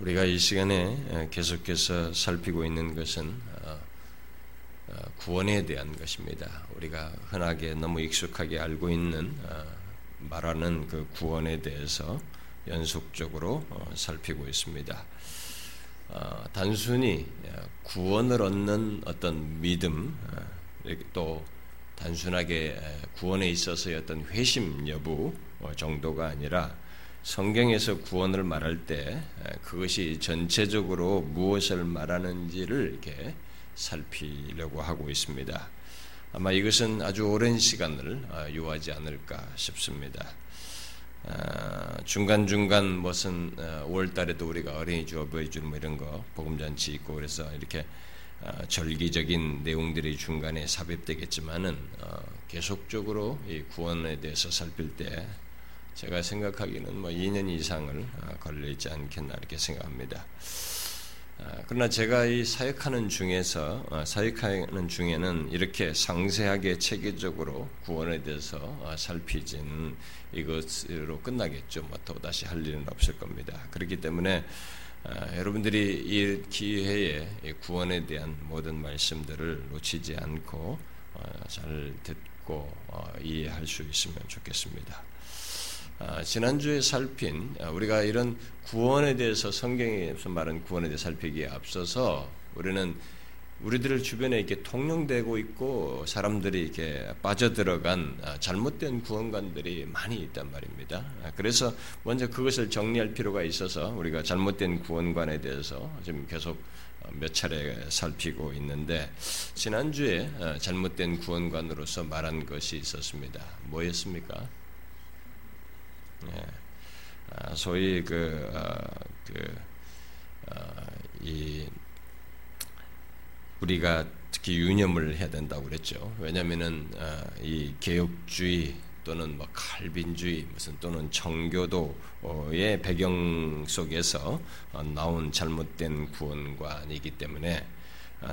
우리가 이 시간에 계속해서 살피고 있는 것은 어, 어, 구원에 대한 것입니다. 우리가 흔하게 너무 익숙하게 알고 있는 어, 말하는 그 구원에 대해서 연속적으로 살피고 있습니다. 단순히 구원을 얻는 어떤 믿음, 또 단순하게 구원에 있어서의 어떤 회심 여부 정도가 아니라 성경에서 구원을 말할 때 그것이 전체적으로 무엇을 말하는지를 이렇게 살피려고 하고 있습니다. 아마 이것은 아주 오랜 시간을 아, 요하지 않을까 싶습니다. 아, 중간중간 무슨 5월달에도 어, 우리가 어린이집 어버이집 뭐 이런 거 복음잔치 있고 그래서 이렇게 아, 절기적인 내용들이 중간에 삽입되겠지만은 어, 계속적으로 이 구원에 대해서 살필 때 제가 생각하기는 뭐 2년 이상을 아, 걸리지 않겠나 이렇게 생각합니다. 아, 그러나 제가 이 사역하는 중에서 아, 사역하는 중에는 이렇게 상세하게 체계적으로 구원에 대해서 살피진 이것으로 끝나겠죠. 뭐또 다시 할 일은 없을 겁니다. 그렇기 때문에 여러분들이 이 기회에 구원에 대한 모든 말씀들을 놓치지 않고 어, 잘 듣고 어, 이해할 수 있으면 좋겠습니다. 아, 지난주에 살핀 아, 우리가 이런 구원에 대해서 성경에서 말한 구원에 대해 살피기에 앞서서 우리는 우리들 주변에 이렇게 통용되고 있고 사람들이 이렇게 빠져들어간 아, 잘못된 구원관들이 많이 있단 말입니다. 그래서 먼저 그것을 정리할 필요가 있어서 우리가 잘못된 구원관에 대해서 지금 계속 어, 몇 차례 살피고 있는데 지난주에 잘못된 구원관으로서 말한 것이 있었습니다. 뭐였습니까? 예. 아, 소위 그, 어, 그, 어, 이, 우리가 특히 유념을 해야 된다고 그랬죠. 왜냐면은, 어, 이 개혁주의 또는 뭐 칼빈주의 무슨 또는 청교도의 배경 속에서 나온 잘못된 구원관이기 때문에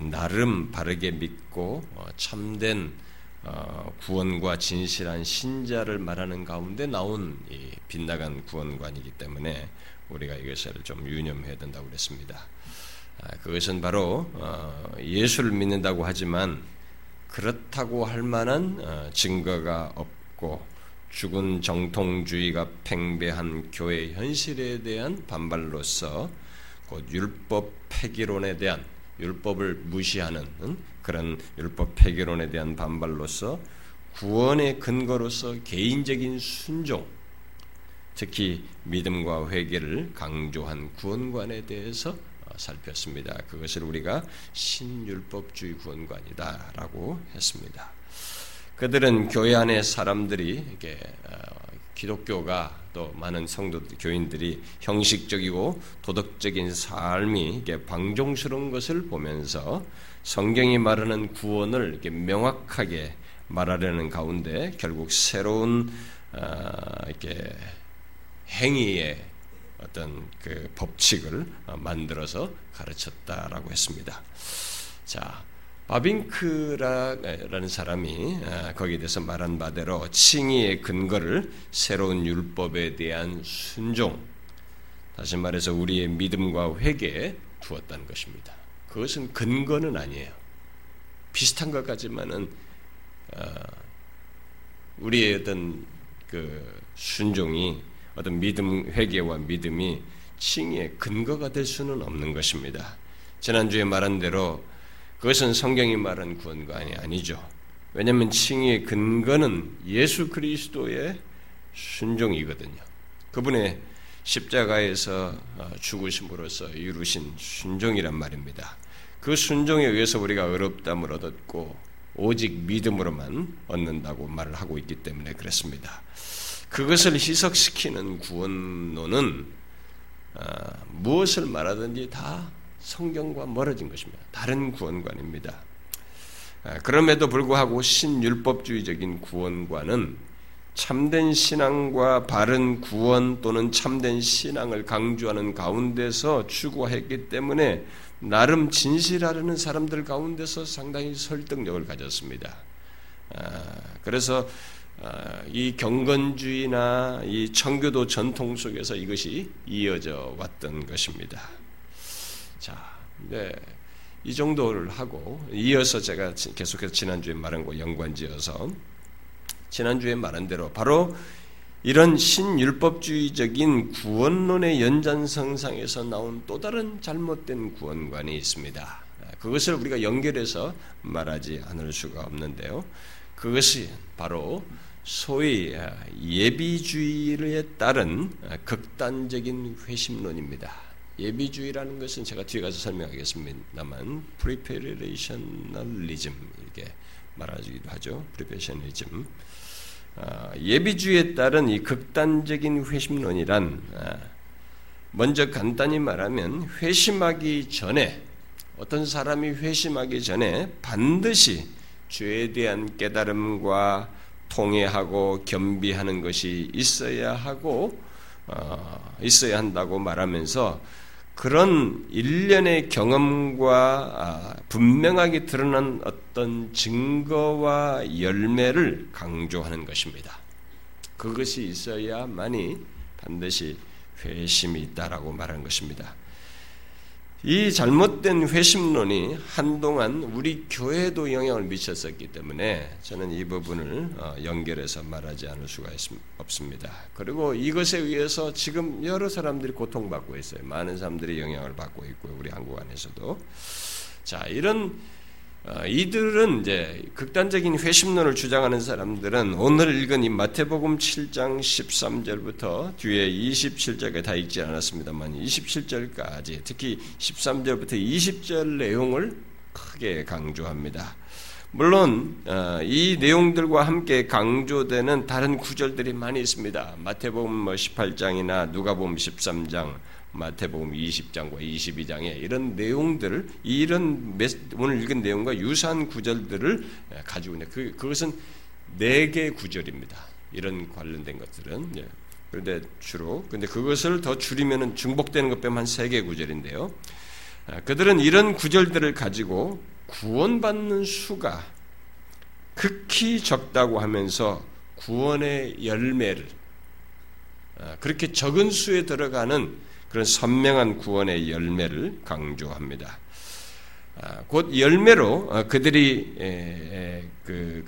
나름 바르게 믿고 참된 어, 구원과 진실한 신자를 말하는 가운데 나온 빗나간 구원관이기 때문에 우리가 이것을 좀 유념해야 된다고 그랬습니다. 아, 그것은 바로 어, 예수를 믿는다고 하지만 그렇다고 할 만한 어, 증거가 없고 죽은 정통주의가 팽배한 교회 현실에 대한 반발로서 곧 율법 폐기론에 대한 율법을 무시하는 그런 율법 폐기론에 대한 반발로서 구원의 근거로서 개인적인 순종, 특히 믿음과 회개를 강조한 구원관에 대해서 어, 살폈습니다. 그것을 우리가 신율법주의 구원관이다라고 했습니다. 그들은 교회 안의 사람들이 이렇게 어, 기독교가 또 많은 성도 교인들이 형식적이고 도덕적인 삶이 이게 방종스러운 것을 보면서 성경이 말하는 구원을 이렇게 명확하게 말하려는 가운데 결국 새로운 어, 이렇게 행위의 어떤 그 법칙을 만들어서 가르쳤다라고 했습니다. 자, 바빙크라는 사람이 아, 거기에 대해서 말한 바대로 칭의의 근거를 새로운 율법에 대한 순종, 다시 말해서 우리의 믿음과 회개에 두었다는 것입니다. 그것은 근거는 아니에요. 비슷한 것 같지만은 아, 우리의 어떤 그 순종이 어떤 믿음 회개와 믿음이 칭의의 근거가 될 수는 없는 것입니다. 지난주에 말한 대로 그것은 성경이 말한 구원관이 아니죠. 왜냐하면 칭의의 근거는 예수 그리스도의 순종이거든요. 그분의 십자가에서 어, 죽으심으로써 이루신 순종이란 말입니다. 그 순종에 의해서 우리가 의롭담을 얻었고 오직 믿음으로만 얻는다고 말을 하고 있기 때문에 그렇습니다. 그것을 희석시키는 구원론은 어, 무엇을 말하든지 다 성경과 멀어진 것입니다. 다른 구원관입니다. 아, 그럼에도 불구하고 신율법주의적인 구원관은 참된 신앙과 바른 구원 또는 참된 신앙을 강조하는 가운데서 추구했기 때문에 나름 진실하려는 사람들 가운데서 상당히 설득력을 가졌습니다. 아, 그래서 아, 이 경건주의나 이 청교도 전통 속에서 이것이 이어져 왔던 것입니다. 자, 네. 이 정도를 하고 이어서 제가 계속해서 지난주에 말한 거 연관지어서 지난주에 말한 대로 바로 이런 신율법주의적인 구원론의 연장선상에서 나온 또 다른 잘못된 구원관이 있습니다. 그것을 우리가 연결해서 말하지 않을 수가 없는데요. 그것이 바로 소위 예비주의에 따른 극단적인 회심론입니다. 예비주의라는 것은 제가 뒤에 가서 설명하겠습니다만 preparationalism 이렇게 말하기도 하죠. preparationalism 아, 예비주의에 따른 이 극단적인 회심론이란 아, 먼저 간단히 말하면 회심하기 전에 어떤 사람이 회심하기 전에 반드시 죄에 대한 깨달음과 통회하고 겸비하는 것이 있어야 하고 어, 있어야 한다고 말하면서 그런 일련의 경험과 아, 분명하게 드러난 어떤 증거와 열매를 강조하는 것입니다. 그것이 있어야만이 반드시 회심이 있다라고 말하는 것입니다. 이 잘못된 회심론이 한동안 우리 교회에도 영향을 미쳤었기 때문에 저는 이 부분을 어, 연결해서 말하지 않을 수가 없습니다. 그리고 이것에 의해서 지금 여러 사람들이 고통받고 있어요. 많은 사람들이 영향을 받고 있고요. 우리 한국 안에서도. 자, 이런 어, 이들은 이제 극단적인 회심론을 주장하는 사람들은 오늘 읽은 이 마태복음 7장 13절부터 뒤에 27절까지 다 읽지 않았습니다만 27절까지 특히 13절부터 20절 내용을 크게 강조합니다. 물론 어, 이 내용들과 함께 강조되는 다른 구절들이 많이 있습니다. 마태복음 18장이나 뭐 누가복음 13장 마태복음 20장과 22장에 이런 내용들을 이런 오늘 읽은 내용과 유사한 구절들을 가지고 있는 그 그것은 네 개 구절입니다. 이런 관련된 것들은 예. 그런데 주로 근데 그것을 더 줄이면은 중복되는 것 빼면 한 세 개 구절인데요. 아, 그들은 이런 구절들을 가지고 구원받는 수가 극히 적다고 하면서 구원의 열매를 아, 그렇게 적은 수에 들어가는 그런 선명한 구원의 열매를 강조합니다. 아, 곧 열매로 어, 그들이 그, 그,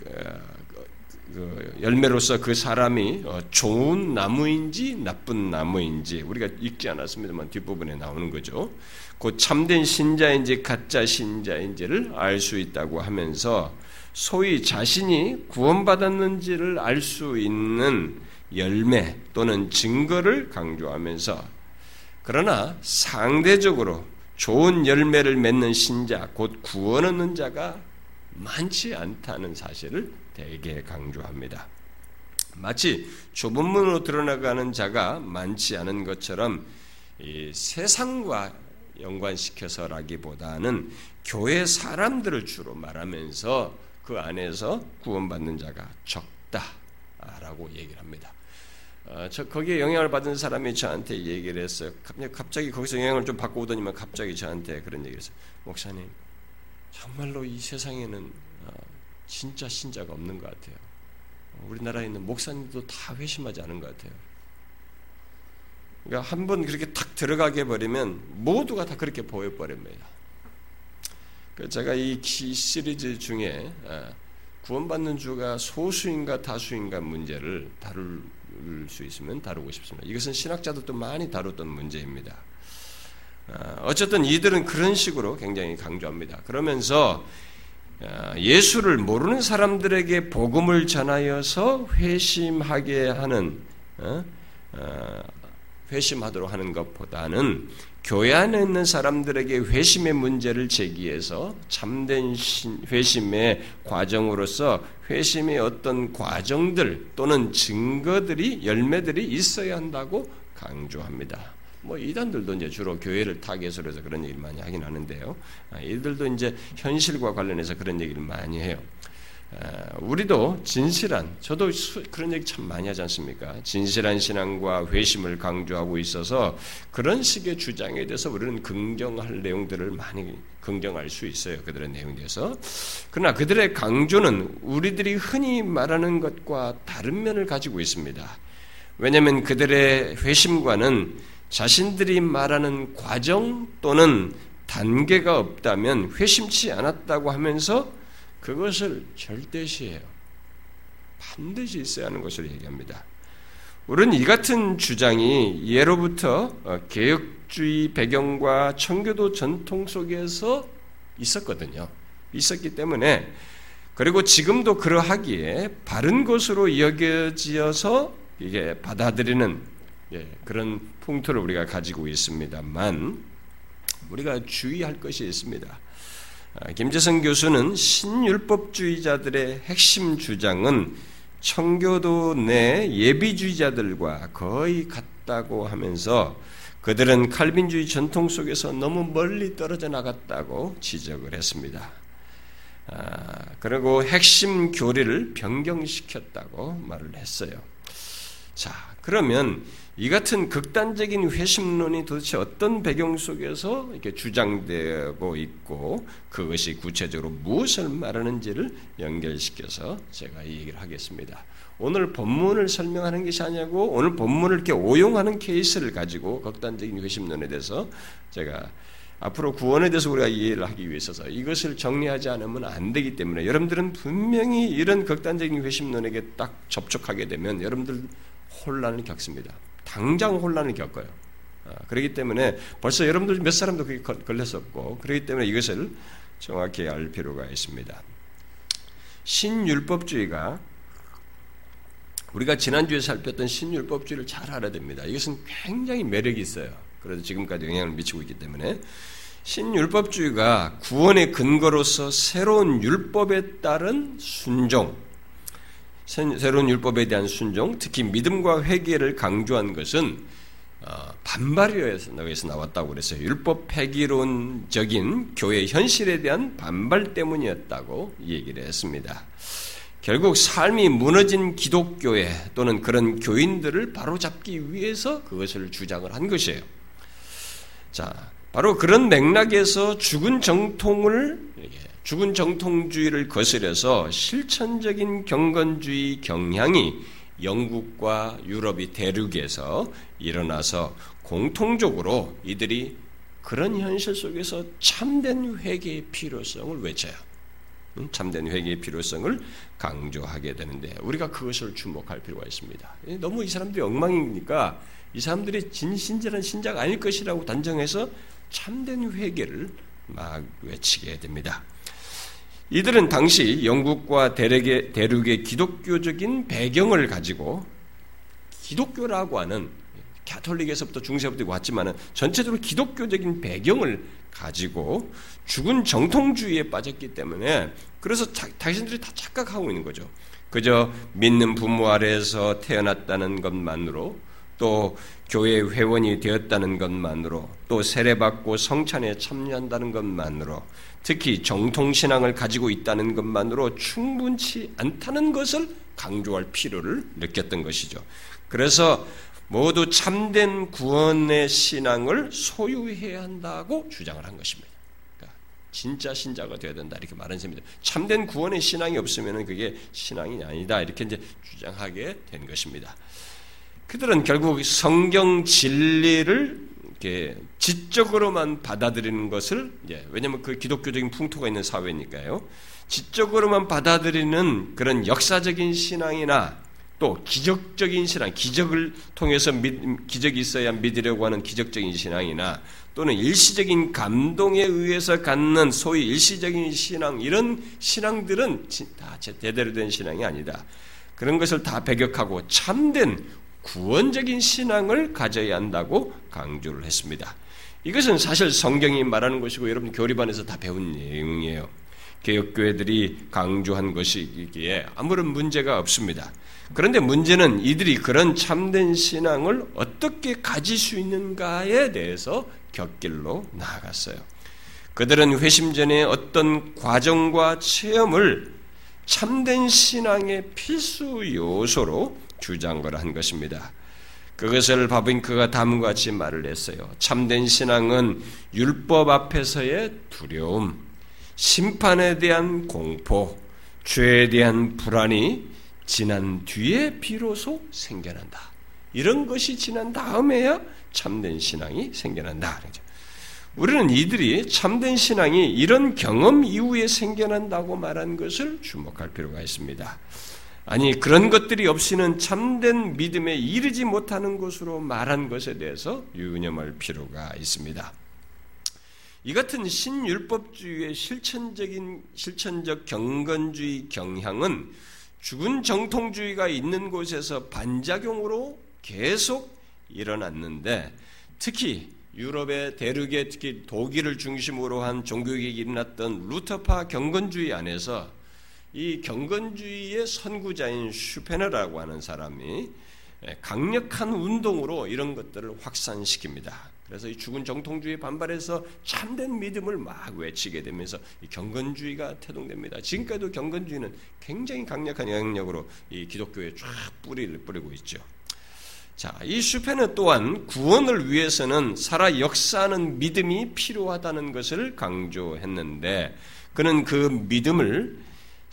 그 열매로서 그 사람이 어, 좋은 나무인지 나쁜 나무인지 우리가 읽지 않았습니다만 뒷부분에 나오는 거죠. 곧 참된 신자인지 가짜 신자인지를 알 수 있다고 하면서 소위 자신이 구원받았는지를 알 수 있는 열매 또는 증거를 강조하면서 그러나 상대적으로 좋은 열매를 맺는 신자, 곧 구원 얻는 자가 많지 않다는 사실을 대개 강조합니다. 마치 좁은 문으로 드러나가는 자가 많지 않은 것처럼 세상과 연관시켜서라기보다는 교회 사람들을 주로 말하면서 그 안에서 구원받는 자가 적다라고 얘기를 합니다. 어, 저 거기에 영향을 받은 사람이 저한테 얘기를 했어요. 갑자기 거기서 영향을 좀 받고 오더니만 갑자기 저한테 그런 얘기를 했어요. 목사님, 정말로 이 세상에는 어, 진짜 신자가 없는 것 같아요. 어, 우리나라에 있는 목사님도 다 회심하지 않은 것 같아요. 그러니까 한 번 그렇게 탁 들어가게 버리면 모두가 다 그렇게 보여버립니다. 그 제가 이 시리즈 중에 구원받는 주가 소수인가 다수인가 문제를 다룰 수 있으면 다루고 싶습니다. 이것은 신학자들도 많이 다뤘던 문제입니다. 아, 어쨌든 이들은 그런 식으로 굉장히 강조합니다. 그러면서 아, 예수를 모르는 사람들에게 복음을 전하여서 회심하게 하는 어? 아, 회심하도록 하는 것보다는 교회 안에 있는 사람들에게 회심의 문제를 제기해서 참된 회심의 과정으로서 회심의 어떤 과정들 또는 증거들이 열매들이 있어야 한다고 강조합니다. 뭐 이단들도 이제 주로 교회를 타겟으로 해서 그런 얘기를 많이 하긴 하는데요. 아, 이들도 이제 현실과 관련해서 그런 얘기를 많이 해요. 우리도 진실한 저도 그런 얘기 참 많이 하지 않습니까? 진실한 신앙과 회심을 강조하고 있어서 그런 식의 주장에 대해서 우리는 긍정할 내용들을 많이 긍정할 수 있어요. 그들의 내용에 대해서. 그러나 그들의 강조는 우리들이 흔히 말하는 것과 다른 면을 가지고 있습니다. 왜냐하면 그들의 회심과는 자신들이 말하는 과정 또는 단계가 없다면 회심치 않았다고 하면서 그것을 절대시해요. 반드시 있어야 하는 것을 얘기합니다. 우리는 이 같은 주장이 예로부터 어, 개혁주의 배경과 청교도 전통 속에서 있었거든요. 있었기 때문에 그리고 지금도 그러하기에 바른 것으로 여겨지어서 이게 받아들이는 예, 그런 풍토를 우리가 가지고 있습니다만 우리가 주의할 것이 있습니다. 아, 김재성 교수는 신율법주의자들의 핵심 주장은 청교도 내 예비주의자들과 거의 같다고 하면서 그들은 칼빈주의 전통 속에서 너무 멀리 떨어져 나갔다고 지적을 했습니다. 아, 그리고 핵심 교리를 변경시켰다고 말을 했어요. 자, 그러면 이 같은 극단적인 회심론이 도대체 어떤 배경 속에서 이렇게 주장되고 있고 그것이 구체적으로 무엇을 말하는지를 연결시켜서 제가 이 얘기를 하겠습니다. 오늘 본문을 설명하는 것이 아니고 오늘 본문을 이렇게 오용하는 케이스를 가지고 극단적인 회심론에 대해서 제가 앞으로 구원에 대해서 우리가 이해를 하기 위해서 이것을 정리하지 않으면 안 되기 때문에 여러분들은 분명히 이런 극단적인 회심론에게 딱 접촉하게 되면 여러분들 혼란을 겪습니다. 당장 혼란을 겪어요. 아, 그렇기 때문에 벌써 여러분들 몇 사람도 그게 걸렸었고, 그렇기 때문에 이것을 정확히 알 필요가 있습니다. 신율법주의가 우리가 지난주에 살폈던 신율법주의를 잘 알아야 됩니다. 이것은 굉장히 매력이 있어요. 그래도 지금까지 영향을 미치고 있기 때문에 신율법주의가 구원의 근거로서 새로운 율법에 따른 순종, 새로운 율법에 대한 순종, 특히 믿음과 회개를 강조한 것은 어, 반발에서 나왔다고 그랬어요. 율법 폐기론적인 교회 현실에 대한 반발 때문이었다고 얘기를 했습니다. 결국 삶이 무너진 기독교회 또는 그런 교인들을 바로잡기 위해서 그것을 주장을 한 것이에요. 자, 바로 그런 맥락에서 죽은 정통을 죽은 정통주의를 거스려서 실천적인 경건주의 경향이 영국과 유럽이 대륙에서 일어나서 공통적으로 이들이 그런 현실 속에서 참된 회개의 필요성을 외쳐요. 참된 회개의 필요성을 강조하게 되는데 우리가 그것을 주목할 필요가 있습니다. 너무 이 사람들이 엉망이니까 이 사람들이 진신절한 신자가 아닐 것이라고 단정해서 참된 회개를 막 외치게 됩니다. 이들은 당시 영국과 대륙의, 대륙의 기독교적인 배경을 가지고 기독교라고 하는 캐톨릭에서부터 중세부터 왔지만은 전체적으로 기독교적인 배경을 가지고 죽은 정통주의에 빠졌기 때문에 그래서 자, 당신들이 다 착각하고 있는 거죠. 그저 믿는 부모 아래에서 태어났다는 것만으로 또 교회 회원이 되었다는 것만으로 또 세례받고 성찬에 참여한다는 것만으로 특히 정통신앙을 가지고 있다는 것만으로 충분치 않다는 것을 강조할 필요를 느꼈던 것이죠. 그래서 모두 참된 구원의 신앙을 소유해야 한다고 주장을 한 것입니다. 그러니까 진짜 신자가 되어야 된다 이렇게 말한 셈입니다. 참된 구원의 신앙이 없으면 그게 신앙이 아니다 이렇게 이제 주장하게 된 것입니다. 그들은 결국 성경 진리를 이렇게 지적으로만 받아들이는 것을 이제 왜냐하면 그 기독교적인 풍토가 있는 사회니까요. 지적으로만 받아들이는 그런 역사적인 신앙이나 또 기적적인 신앙, 기적을 통해서 믿, 기적이 있어야 믿으려고 하는 기적적인 신앙이나 또는 일시적인 감동에 의해서 갖는 소위 일시적인 신앙 이런 신앙들은 다 제대로 된 신앙이 아니다. 그런 것을 다 배격하고 참된 구원적인 신앙을 가져야 한다고 강조를 했습니다. 이것은 사실 성경이 말하는 것이고 여러분 교리반에서 다 배운 내용이에요. 개혁교회들이 강조한 것이기에 아무런 문제가 없습니다. 그런데 문제는 이들이 그런 참된 신앙을 어떻게 가질 수 있는가에 대해서 곁길로 나아갔어요. 그들은 회심 전에 어떤 과정과 체험을 참된 신앙의 필수 요소로 주장을 한 것입니다. 그것을 바빙크가 다음과 같이 말을 했어요. 참된 신앙은 율법 앞에서의 두려움, 심판에 대한 공포, 죄에 대한 불안이 지난 뒤에 비로소 생겨난다. 이런 것이 지난 다음에야 참된 신앙이 생겨난다. 우리는 이들이 참된 신앙이 이런 경험 이후에 생겨난다고 말한 것을 주목할 필요가 있습니다. 아니, 그런 것들이 없이는 참된 믿음에 이르지 못하는 것으로 말한 것에 대해서 유념할 필요가 있습니다. 이 같은 신율법주의의 실천적인, 실천적 경건주의 경향은 죽은 정통주의가 있는 곳에서 반작용으로 계속 일어났는데 특히 유럽의 대륙에 특히 독일을 중심으로 한 종교개혁이 일어났던 루터파 경건주의 안에서 이 경건주의의 선구자인 슈페너라고 하는 사람이 강력한 운동으로 이런 것들을 확산시킵니다. 그래서 이 죽은 정통주의 반발해서 참된 믿음을 막 외치게 되면서 이 경건주의가 태동됩니다. 지금까지도 경건주의는 굉장히 강력한 영향력으로 이 기독교에 쫙 뿌리를 뿌리고 있죠. 자, 이 슈페는 또한 구원을 위해서는 살아 역사하는 믿음이 필요하다는 것을 강조했는데 그는 그 믿음을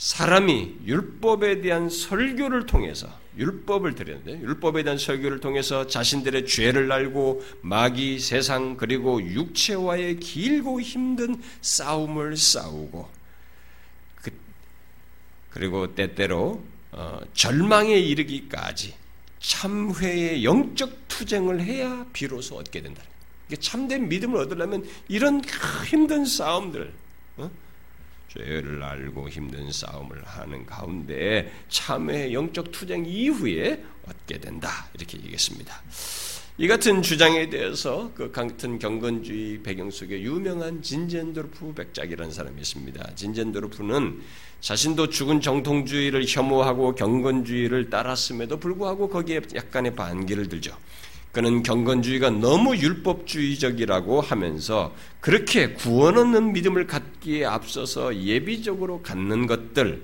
사람이 율법에 대한 설교를 통해서 율법을 드렸는데 율법에 대한 설교를 통해서 자신들의 죄를 알고 마귀 세상 그리고 육체와의 길고 힘든 싸움을 싸우고 그, 그리고 때때로 어, 절망에 이르기까지 참회의 영적 투쟁을 해야 비로소 얻게 된다. 참된 믿음을 얻으려면 이런 힘든 싸움들, 어? 죄를 알고 힘든 싸움을 하는 가운데 참회 영적 투쟁 이후에 얻게 된다. 이렇게 얘기했습니다. 이 같은 주장에 대해서 그 같은 경건주의 배경 속에 유명한 진젠도르프 백작이라는 사람이 있습니다. 진젠도르프는 자신도 죽은 정통주의를 혐오하고 경건주의를 따랐음에도 불구하고 거기에 약간의 반기를 들죠. 그는 경건주의가 너무 율법주의적이라고 하면서 그렇게 구원 얻는 믿음을 갖기에 앞서서 예비적으로 갖는 것들,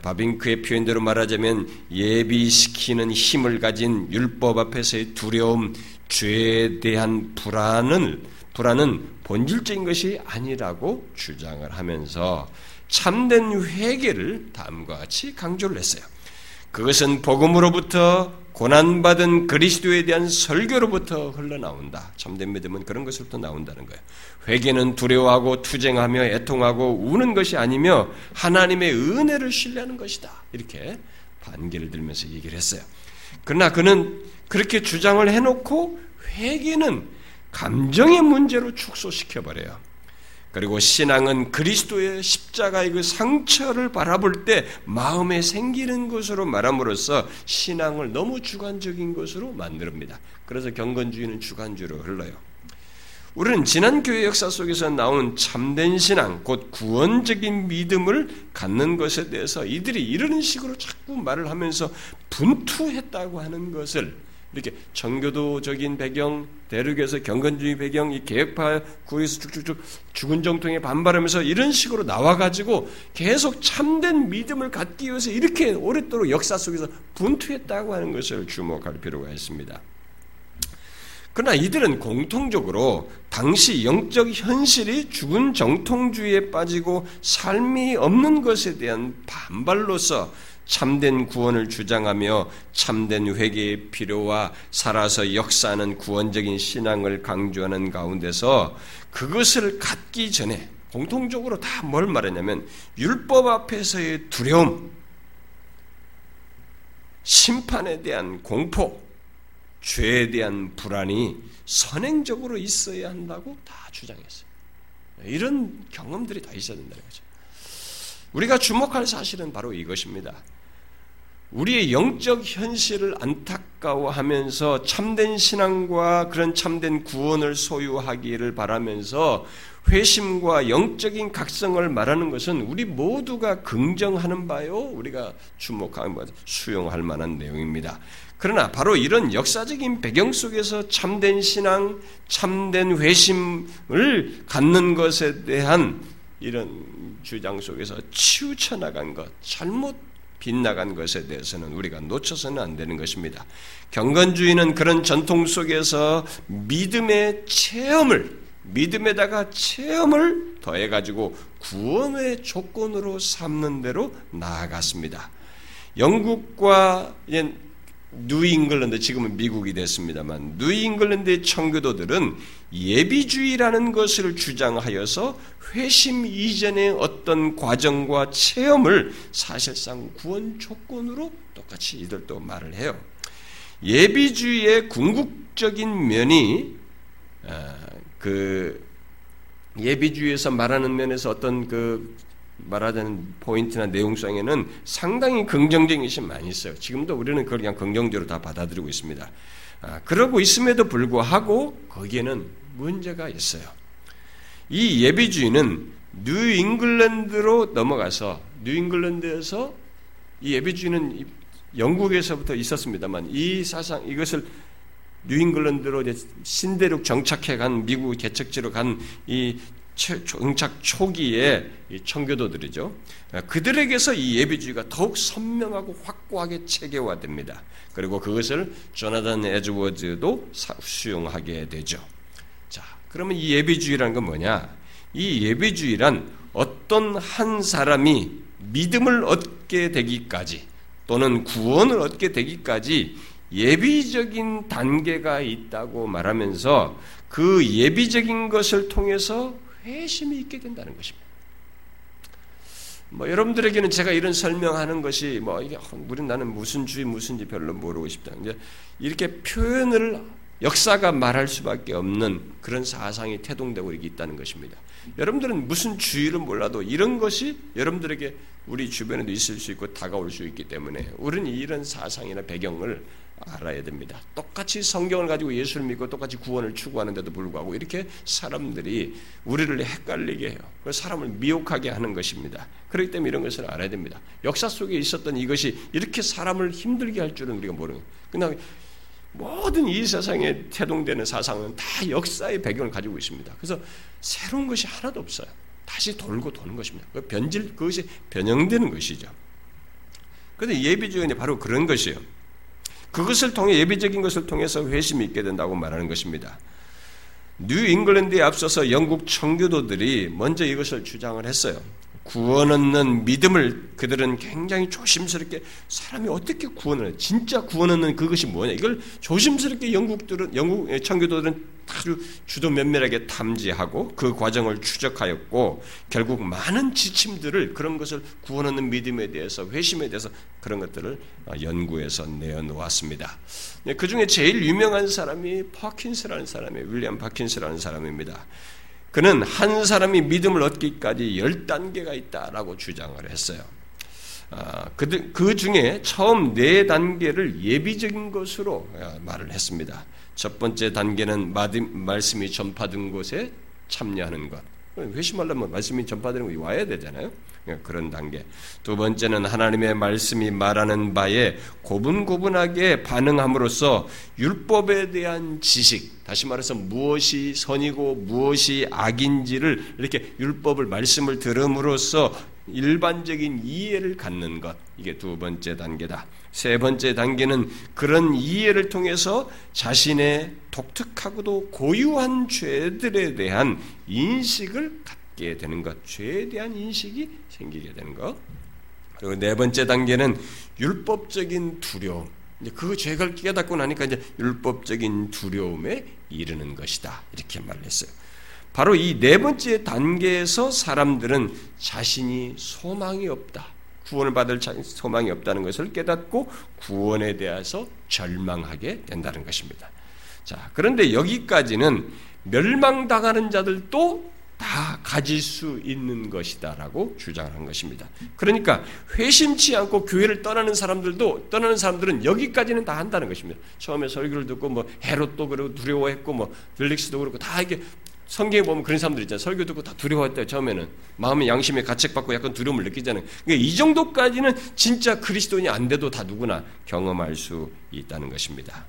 바빙크의 표현대로 말하자면 예비시키는 힘을 가진 율법 앞에서의 두려움, 죄에 대한 불안을, 불안은 본질적인 것이 아니라고 주장을 하면서 참된 회개를 다음과 같이 강조를 했어요. 그것은 복음으로부터 고난받은 그리스도에 대한 설교로부터 흘러나온다. 참된 믿음은 그런 것으로부터 나온다는 거예요. 회개는 두려워하고 투쟁하며 애통하고 우는 것이 아니며 하나님의 은혜를 신뢰하는 것이다. 이렇게 반기를 들면서 얘기를 했어요. 그러나 그는 그렇게 주장을 해놓고 회개는 감정의 문제로 축소시켜버려요. 그리고 신앙은 그리스도의 십자가의 그 상처를 바라볼 때 마음에 생기는 것으로 말함으로써 신앙을 너무 주관적인 것으로 만듭니다. 그래서 경건주의는 주관주의로 흘러요. 우리는 지난 교회 역사 속에서 나온 참된 신앙, 곧 구원적인 믿음을 갖는 것에 대해서 이들이 이런 식으로 자꾸 말을 하면서 분투했다고 하는 것을 이렇게 정교도적인 배경, 대륙에서 경건주의 배경, 이 개혁파 구에서 쭉쭉쭉 죽은 정통에 반발하면서 이런 식으로 나와가지고 계속 참된 믿음을 갖기 위해서 이렇게 오랫도록 역사 속에서 분투했다고 하는 것을 주목할 필요가 있습니다. 그러나 이들은 공통적으로 당시 영적 현실이 죽은 정통주의에 빠지고 삶이 없는 것에 대한 반발로서 참된 구원을 주장하며 참된 회개의 필요와 살아서 역사하는 구원적인 신앙을 강조하는 가운데서 그것을 갖기 전에 공통적으로 다 뭘 말하냐면 율법 앞에서의 두려움, 심판에 대한 공포, 죄에 대한 불안이 선행적으로 있어야 한다고 다 주장했어요. 이런 경험들이 다 있어야 된다는 거죠. 우리가 주목할 사실은 바로 이것입니다. 우리의 영적 현실을 안타까워하면서 참된 신앙과 그런 참된 구원을 소유하기를 바라면서 회심과 영적인 각성을 말하는 것은 우리 모두가 긍정하는 바요, 우리가 주목하는 바, 수용할 만한 내용입니다. 그러나 바로 이런 역사적인 배경 속에서 참된 신앙, 참된 회심을 갖는 것에 대한 이런 주장 속에서 치우쳐 나간 것, 잘못 빗나간 것에 대해서는 우리가 놓쳐서는 안 되는 것입니다. 경건주의는 그런 전통 속에서 믿음의 체험을 믿음에다가 체험을 더해 가지고 구원의 조건으로 삼는 대로 나아갔습니다. 영국과 뉴잉글랜드 지금은 미국이 됐습니다만 뉴잉글랜드의 청교도들은 예비주의라는 것을 주장하여서 회심 이전의 어떤 과정과 체험을 사실상 구원 조건으로 똑같이 이들도 말을 해요. 예비주의의 궁극적인 면이 아, 그 예비주의에서 말하는 면에서 어떤 그 말하자는 포인트나 내용성에는 상당히 긍정적인 것이 많이 있어요. 지금도 우리는 그걸 그냥 긍정적으로 다 받아들이고 있습니다. 아, 그러고 있음에도 불구하고 거기에는 문제가 있어요. 이 예비주의는 뉴잉글랜드로 넘어가서 뉴잉글랜드에서 이 예비주의는 영국에서부터 있었습니다만 이 사상 이것을 뉴잉글랜드로 신대륙 정착해 간 미국 개척지로 간 이 정착 초기에 청교도들이죠. 그들에게서 이 예비주의가 더욱 선명하고 확고하게 체계화됩니다. 그리고 그것을 조나단 에즈워즈도 수용하게 되죠. 자, 그러면 이 예비주의라는 건 뭐냐? 이 예비주의란 어떤 한 사람이 믿음을 얻게 되기까지 또는 구원을 얻게 되기까지 예비적인 단계가 있다고 말하면서 그 예비적인 것을 통해서 회심이 있게 된다는 것입니다. 뭐 여러분들에게는 제가 이런 설명하는 것이 뭐 이게 우리 나는 무슨 주의 무슨지 별로 모르고 싶다. 이제 이렇게 표현을 역사가 말할 수밖에 없는 그런 사상이 태동되고 있다는 것입니다. 여러분들은 무슨 주의를 몰라도 이런 것이 여러분들에게 우리 주변에도 있을 수 있고 다가올 수 있기 때문에 우리는 이런 사상이나 배경을 알아야 됩니다. 똑같이 성경을 가지고 예수를 믿고 똑같이 구원을 추구하는데도 불구하고 이렇게 사람들이 우리를 헷갈리게 해요. 사람을 미혹하게 하는 것입니다. 그렇기 때문에 이런 것을 알아야 됩니다. 역사 속에 있었던 이것이 이렇게 사람을 힘들게 할 줄은 우리가 모르는. 그냥 모든 이 세상에 태동되는 사상은 다 역사의 배경을 가지고 있습니다. 그래서 새로운 것이 하나도 없어요. 다시 돌고 도는 것입니다. 그 변질, 그것이 변형되는 것이죠. 그런데 예비주의는 바로 그런 것이에요. 그것을 통해 예비적인 것을 통해서 회심이 있게 된다고 말하는 것입니다. 뉴 잉글랜드에 앞서서 영국 청교도들이 먼저 이것을 주장을 했어요. 구원 얻는 믿음을 그들은 굉장히 조심스럽게 사람이 어떻게 구원을 해? 진짜 구원 얻는 그것이 뭐냐? 이걸 조심스럽게 영국들은 영국 청교도들은 아주 주도 면밀하게 탐지하고 그 과정을 추적하였고 결국 많은 지침들을 그런 것을 구원 얻는 믿음에 대해서 회심에 대해서 그런 것들을 연구해서 내어놓았습니다. 네, 그 중에 제일 유명한 사람이 파킨스라는 사람이에요. 윌리엄 파킨스라는 사람입니다. 그는 한 사람이 믿음을 얻기까지 열 단계가 있다라고 주장을 했어요. 아, 그, 그 중에 처음 네 단계를 예비적인 것으로 아, 말을 했습니다. 첫 번째 단계는 말씀이 전파된 곳에 참여하는 것. 회심하려면 말씀이 전파되는 곳에 와야 되잖아요. 그러니까 그런 단계. 두 번째는 하나님의 말씀이 말하는 바에 고분고분하게 반응함으로써 율법에 대한 지식, 다시 말해서 무엇이 선이고 무엇이 악인지를 이렇게 율법을 말씀을 들음으로써 일반적인 이해를 갖는 것. 이게 두 번째 단계다. 세 번째 단계는 그런 이해를 통해서 자신의 독특하고도 고유한 죄들에 대한 인식을 갖게 되는 것, 죄에 대한 인식이 생기게 되는 것. 그리고 네 번째 단계는 율법적인 두려움. 그 죄를 깨닫고 나니까 이제 율법적인 두려움에 이르는 것이다. 이렇게 말했어요. 바로 이 네 번째 단계에서 사람들은 자신이 소망이 없다. 구원을 받을 소망이 없다는 것을 깨닫고 구원에 대해서 절망하게 된다는 것입니다. 자, 그런데 여기까지는 멸망당하는 자들도 다 가질 수 있는 것이다라고 주장을 한 것입니다. 그러니까 회심치 않고 교회를 떠나는 사람들도 떠나는 사람들은 여기까지는 다 한다는 것입니다. 처음에 설교를 듣고 뭐 헤롯도 그러고 두려워했고 뭐 벨릭스도 그렇고 다 이게 성경에 보면 그런 사람들 있잖아요. 설교 듣고 다 두려워했대요. 처음에는 마음의 양심에 가책받고 약간 두려움을 느끼잖아요. 그러니까 이 정도까지는 진짜 그리스도인이 안 돼도 다 누구나 경험할 수 있다는 것입니다.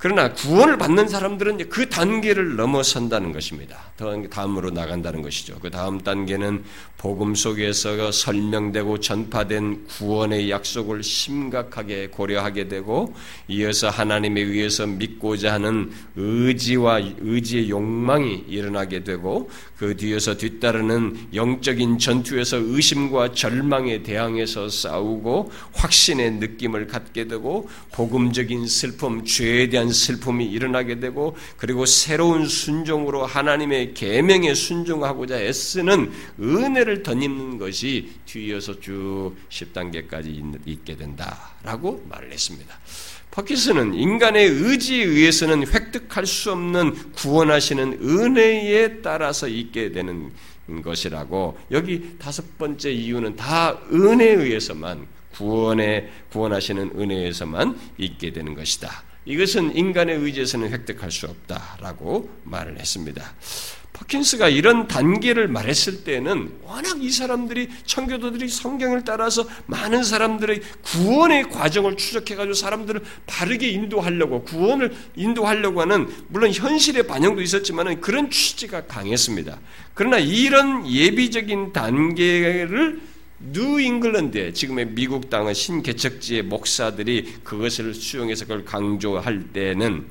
그러나 구원을 받는 사람들은 그 단계를 넘어선다는 것입니다. 다음으로 나간다는 것이죠. 그 다음 단계는 복음 속에서 설명되고 전파된 구원의 약속을 심각하게 고려하게 되고 이어서 하나님에 의해서 믿고자 하는 의지와 의지의 욕망이 일어나게 되고 그 뒤에서 뒤따르는 영적인 전투에서 의심과 절망에 대항해서 싸우고 확신의 느낌을 갖게 되고 복음적인 슬픔, 죄에 대한 슬픔이 일어나게 되고 그리고 새로운 순종으로 하나님의 계명에 순종하고자 애쓰는 은혜를 덧입는 것이 뒤이어서 쭉 10단계까지 있게 된다라고 말을 했습니다. 퍼키스는 인간의 의지에 의해서는 획득할 수 없는 구원하시는 은혜에 따라서 있게 되는 것이라고 여기 다섯 번째 이유는 다 은혜에 의해서만 구원에 구원하시는 은혜에서만 있게 되는 것이다. 이것은 인간의 의지에서는 획득할 수 없다라고 말을 했습니다. 퍼킨스가 이런 단계를 말했을 때는 워낙 이 사람들이 청교도들이 성경을 따라서 많은 사람들의 구원의 과정을 추적해 가지고 사람들을 바르게 인도하려고 구원을 인도하려고 하는 물론 현실의 반영도 있었지만 그런 취지가 강했습니다. 그러나 이런 예비적인 단계를 뉴 잉글랜드에 지금의 미국 땅의 신개척지의 목사들이 그것을 수용해서 그걸 강조할 때는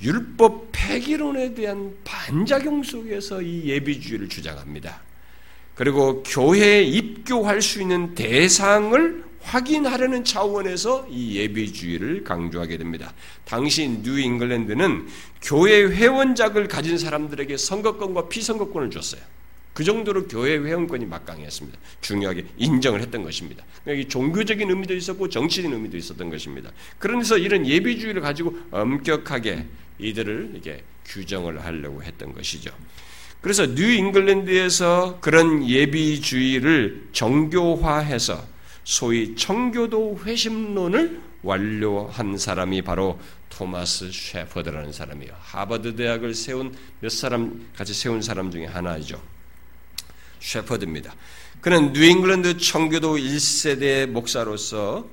율법 폐기론에 대한 반작용 속에서 이 예비주의를 주장합니다. 그리고 교회에 입교할 수 있는 대상을 확인하려는 차원에서 이 예비주의를 강조하게 됩니다. 당시 뉴 잉글랜드는 교회 회원 자격을 가진 사람들에게 선거권과 피선거권을 줬어요. 그 정도로 교회 회원권이 막강했습니다. 중요하게 인정을 했던 것입니다. 그러니까 종교적인 의미도 있었고 정치적인 의미도 있었던 것입니다. 그러면서 이런 예비주의를 가지고 엄격하게 이들을 이게 규정을 하려고 했던 것이죠. 그래서 뉴 잉글랜드에서 그런 예비주의를 정교화해서 소위 청교도 회심론을 완료한 사람이 바로 토마스 셰퍼드라는 사람이에요. 하버드 대학을 세운 몇 사람 같이 세운 사람 중에 하나이죠. 셰퍼드입니다. 그는 뉴잉글랜드 청교도 1세대 목사로서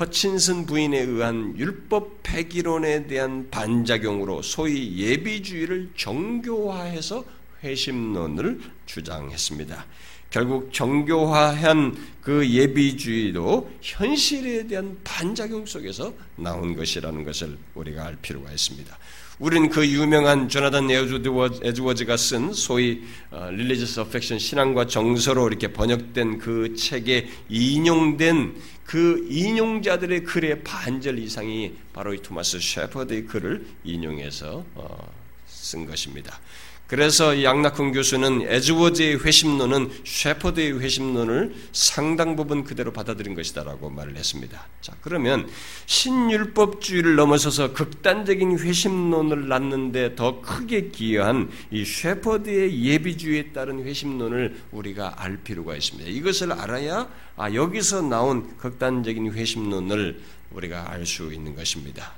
허친슨 부인에 의한 율법 폐기론에 대한 반작용으로 소위 예비주의를 정교화해서 회심론을 주장했습니다. 결국 정교화한 그 예비주의도 현실에 대한 반작용 속에서 나온 것이라는 것을 우리가 알 필요가 있습니다. 우리는 그 유명한 조나단 에즈워즈가 쓴 소위 릴리지스 어, 어펙션 신앙과 정서로 이렇게 번역된 그 책에 인용된 그 인용자들의 글의 반절 이상이 바로 이 토마스 셰퍼드의 글을 인용해서 어, 쓴 것입니다. 그래서 양낙훈 교수는 에즈워드의 회심론은 셰퍼드의 회심론을 상당 부분 그대로 받아들인 것이다라고 말을 했습니다. 자, 그러면 신율법주의를 넘어서서 극단적인 회심론을 낳는데 더 크게 기여한 이 셰퍼드의 예비주의에 따른 회심론을 우리가 알 필요가 있습니다. 이것을 알아야 아, 여기서 나온 극단적인 회심론을 우리가 알 수 있는 것입니다.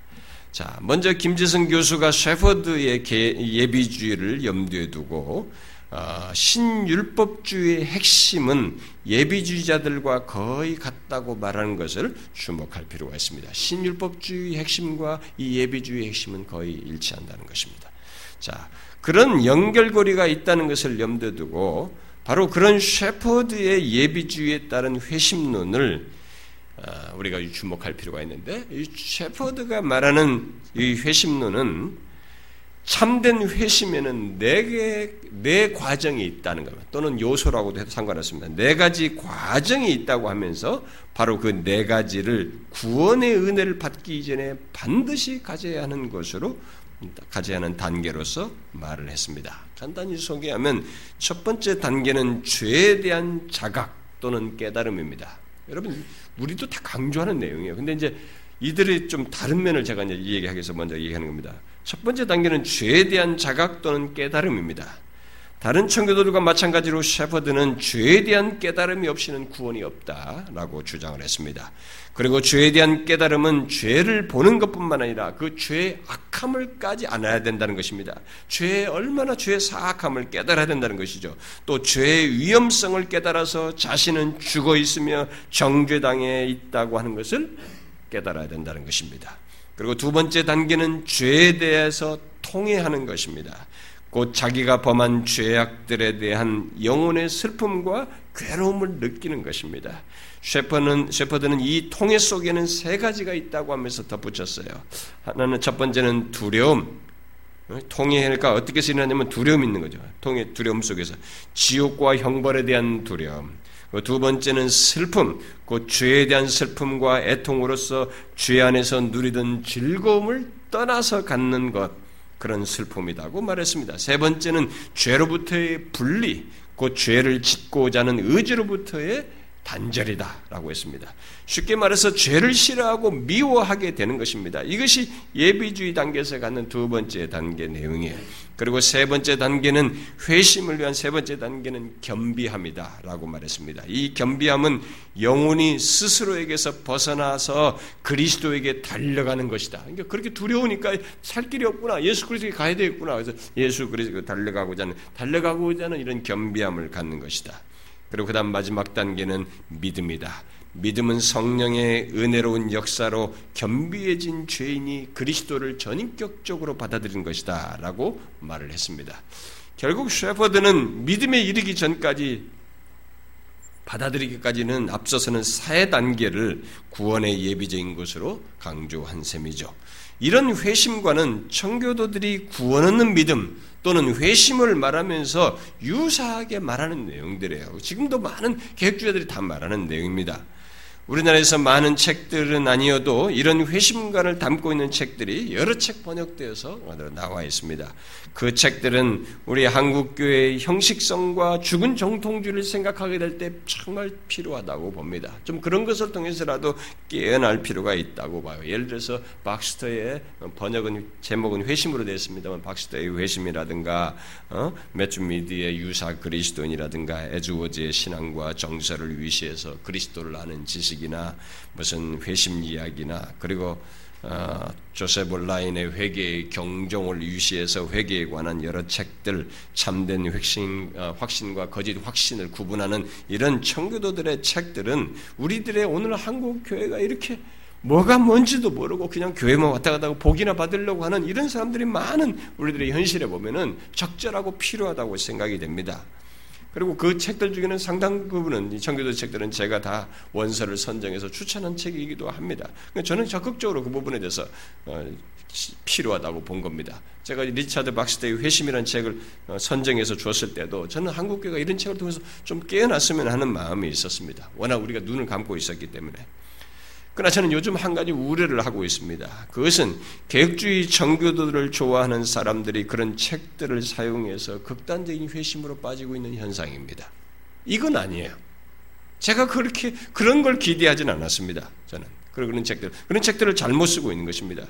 자, 먼저 김지성 교수가 셰퍼드의 예비주의를 염두에 두고 어, 신율법주의의 핵심은 예비주의자들과 거의 같다고 말하는 것을 주목할 필요가 있습니다. 신율법주의 핵심과 이 예비주의 핵심은 거의 일치한다는 것입니다. 자, 그런 연결고리가 있다는 것을 염두에 두고 바로 그런 셰퍼드의 예비주의에 따른 회심론을 아, 우리가 주목할 필요가 있는데 이 셰퍼드가 말하는 이 회심론은 참된 회심에는 네 개, 네 과정이 있다는 겁니다. 또는 요소라고도 해도 상관없습니다. 네 가지 과정이 있다고 하면서 바로 그 네 가지를 구원의 은혜를 받기 이전에 반드시 가져야 하는 것으로 가져야 하는 단계로서 말을 했습니다. 간단히 소개하면 첫 번째 단계는 죄에 대한 자각 또는 깨달음입니다. 여러분 우리도 다 강조하는 내용이에요. 근데 이제 이들의 좀 다른 면을 제가 이제 얘기하기 위해서 먼저 얘기하는 겁니다. 첫 번째 단계는 죄에 대한 자각 또는 깨달음입니다. 다른 청교도들과 마찬가지로 셰퍼드는 죄에 대한 깨달음이 없이는 구원이 없다라고 주장을 했습니다. 그리고 죄에 대한 깨달음은 죄를 보는 것뿐만 아니라 그 죄의 악함을 까지 안아야 된다는 것입니다. 죄의 얼마나 죄의 사악함을 깨달아야 된다는 것이죠. 또 죄의 위험성을 깨달아서 자신은 죽어 있으며 정죄당해 있다고 하는 것을 깨달아야 된다는 것입니다. 그리고 두 번째 단계는 죄에 대해서 통회하는 것입니다. 곧 자기가 범한 죄악들에 대한 영혼의 슬픔과 괴로움을 느끼는 것입니다. 셰퍼는, 셰퍼드는 이 통해 속에는 세 가지가 있다고 하면서 덧붙였어요. 하나는 첫 번째는 두려움. 통해가 어떻게 쓰이냐면 두려움 있는 거죠. 통해 두려움 속에서 지옥과 형벌에 대한 두려움. 두 번째는 슬픔, 그 죄에 대한 슬픔과 애통으로서 죄 안에서 누리던 즐거움을 떠나서 갖는 것, 그런 슬픔이라고 말했습니다. 세 번째는 죄로부터의 분리, 그 죄를 짓고자 하는 의지로부터의 단절이다라고 했습니다. 쉽게 말해서 죄를 싫어하고 미워하게 되는 것입니다. 이것이 예비주의 단계에서 갖는 두 번째 단계 내용이에요. 그리고 세 번째 단계는 회심을 위한 세 번째 단계는 겸비함이다라고 말했습니다. 이 겸비함은 영혼이 스스로에게서 벗어나서 그리스도에게 달려가는 것이다. 그러니까 그렇게 두려우니까 살 길이 없구나. 예수 그리스도에 가야 되겠구나. 그래서 예수 그리스도 달려가고자 하는 달려가고자 하는 이런 겸비함을 갖는 것이다. 그리고 그다음 마지막 단계는 믿음이다. 믿음은 성령의 은혜로운 역사로 겸비해진 죄인이 그리스도를 전인격적으로 받아들인 것이다. 라고 말을 했습니다. 결국 셰퍼드는 믿음에 이르기 전까지 받아들이기까지는 앞서서는 사회 단계를 구원의 예비적인 것으로 강조한 셈이죠. 이런 회심과는 청교도들이 구원 얻는 믿음 또는 회심을 말하면서 유사하게 말하는 내용들이에요. 지금도 많은 개혁주의들이 다 말하는 내용입니다. 우리나라에서 많은 책들은 아니어도 이런 회심관을 담고 있는 책들이 여러 책 번역되어서 나와 있습니다. 그 책들은 우리 한국교회의 형식성과 죽은 정통주의를 생각하게 될 때 정말 필요하다고 봅니다. 좀 그런 것을 통해서라도 깨어날 필요가 있다고 봐요. 예를 들어서 박스터의 번역은 제목은 회심으로 되어 있습니다만 박스터의 회심이라든가 어? 매주 미디의 유사 그리스도인이라든가 에즈워즈의 신앙과 정서를 위시해서 그리스도를 아는 지식 지식이나 무슨 회심 이야기나 그리고 어, 조셉 온라인의 회개의 경종을 유시해서 회개에 관한 여러 책들, 참된 확신, 어, 확신과 거짓 확신을 구분하는 이런 청교도들의 책들은 우리들의 오늘 한국 교회가 이렇게 뭐가 뭔지도 모르고 그냥 교회만 왔다 갔다 하고 복이나 받으려고 하는 이런 사람들이 많은 우리들의 현실에 보면은 적절하고 필요하다고 생각이 됩니다. 그리고 그 책들 중에는 상당 부분은 청교도 책들은 제가 다 원서를 선정해서 추천한 책이기도 합니다. 그러니까 저는 적극적으로 그 부분에 대해서 어, 필요하다고 본 겁니다. 제가 리차드 박스테의 회심이라는 책을 어, 선정해서 줬을 때도 저는 한국교회가 이런 책을 통해서 좀 깨어났으면 하는 마음이 있었습니다. 워낙 우리가 눈을 감고 있었기 때문에. 그러나 저는 요즘 한 가지 우려를 하고 있습니다. 그것은 개혁주의 정교도들을 좋아하는 사람들이 그런 책들을 사용해서 극단적인 회심으로 빠지고 있는 현상입니다. 이건 아니에요. 제가 그렇게 그런 걸 기대하진 않았습니다. 저는 그런 책들 그런 책들을 잘못 쓰고 있는 것입니다.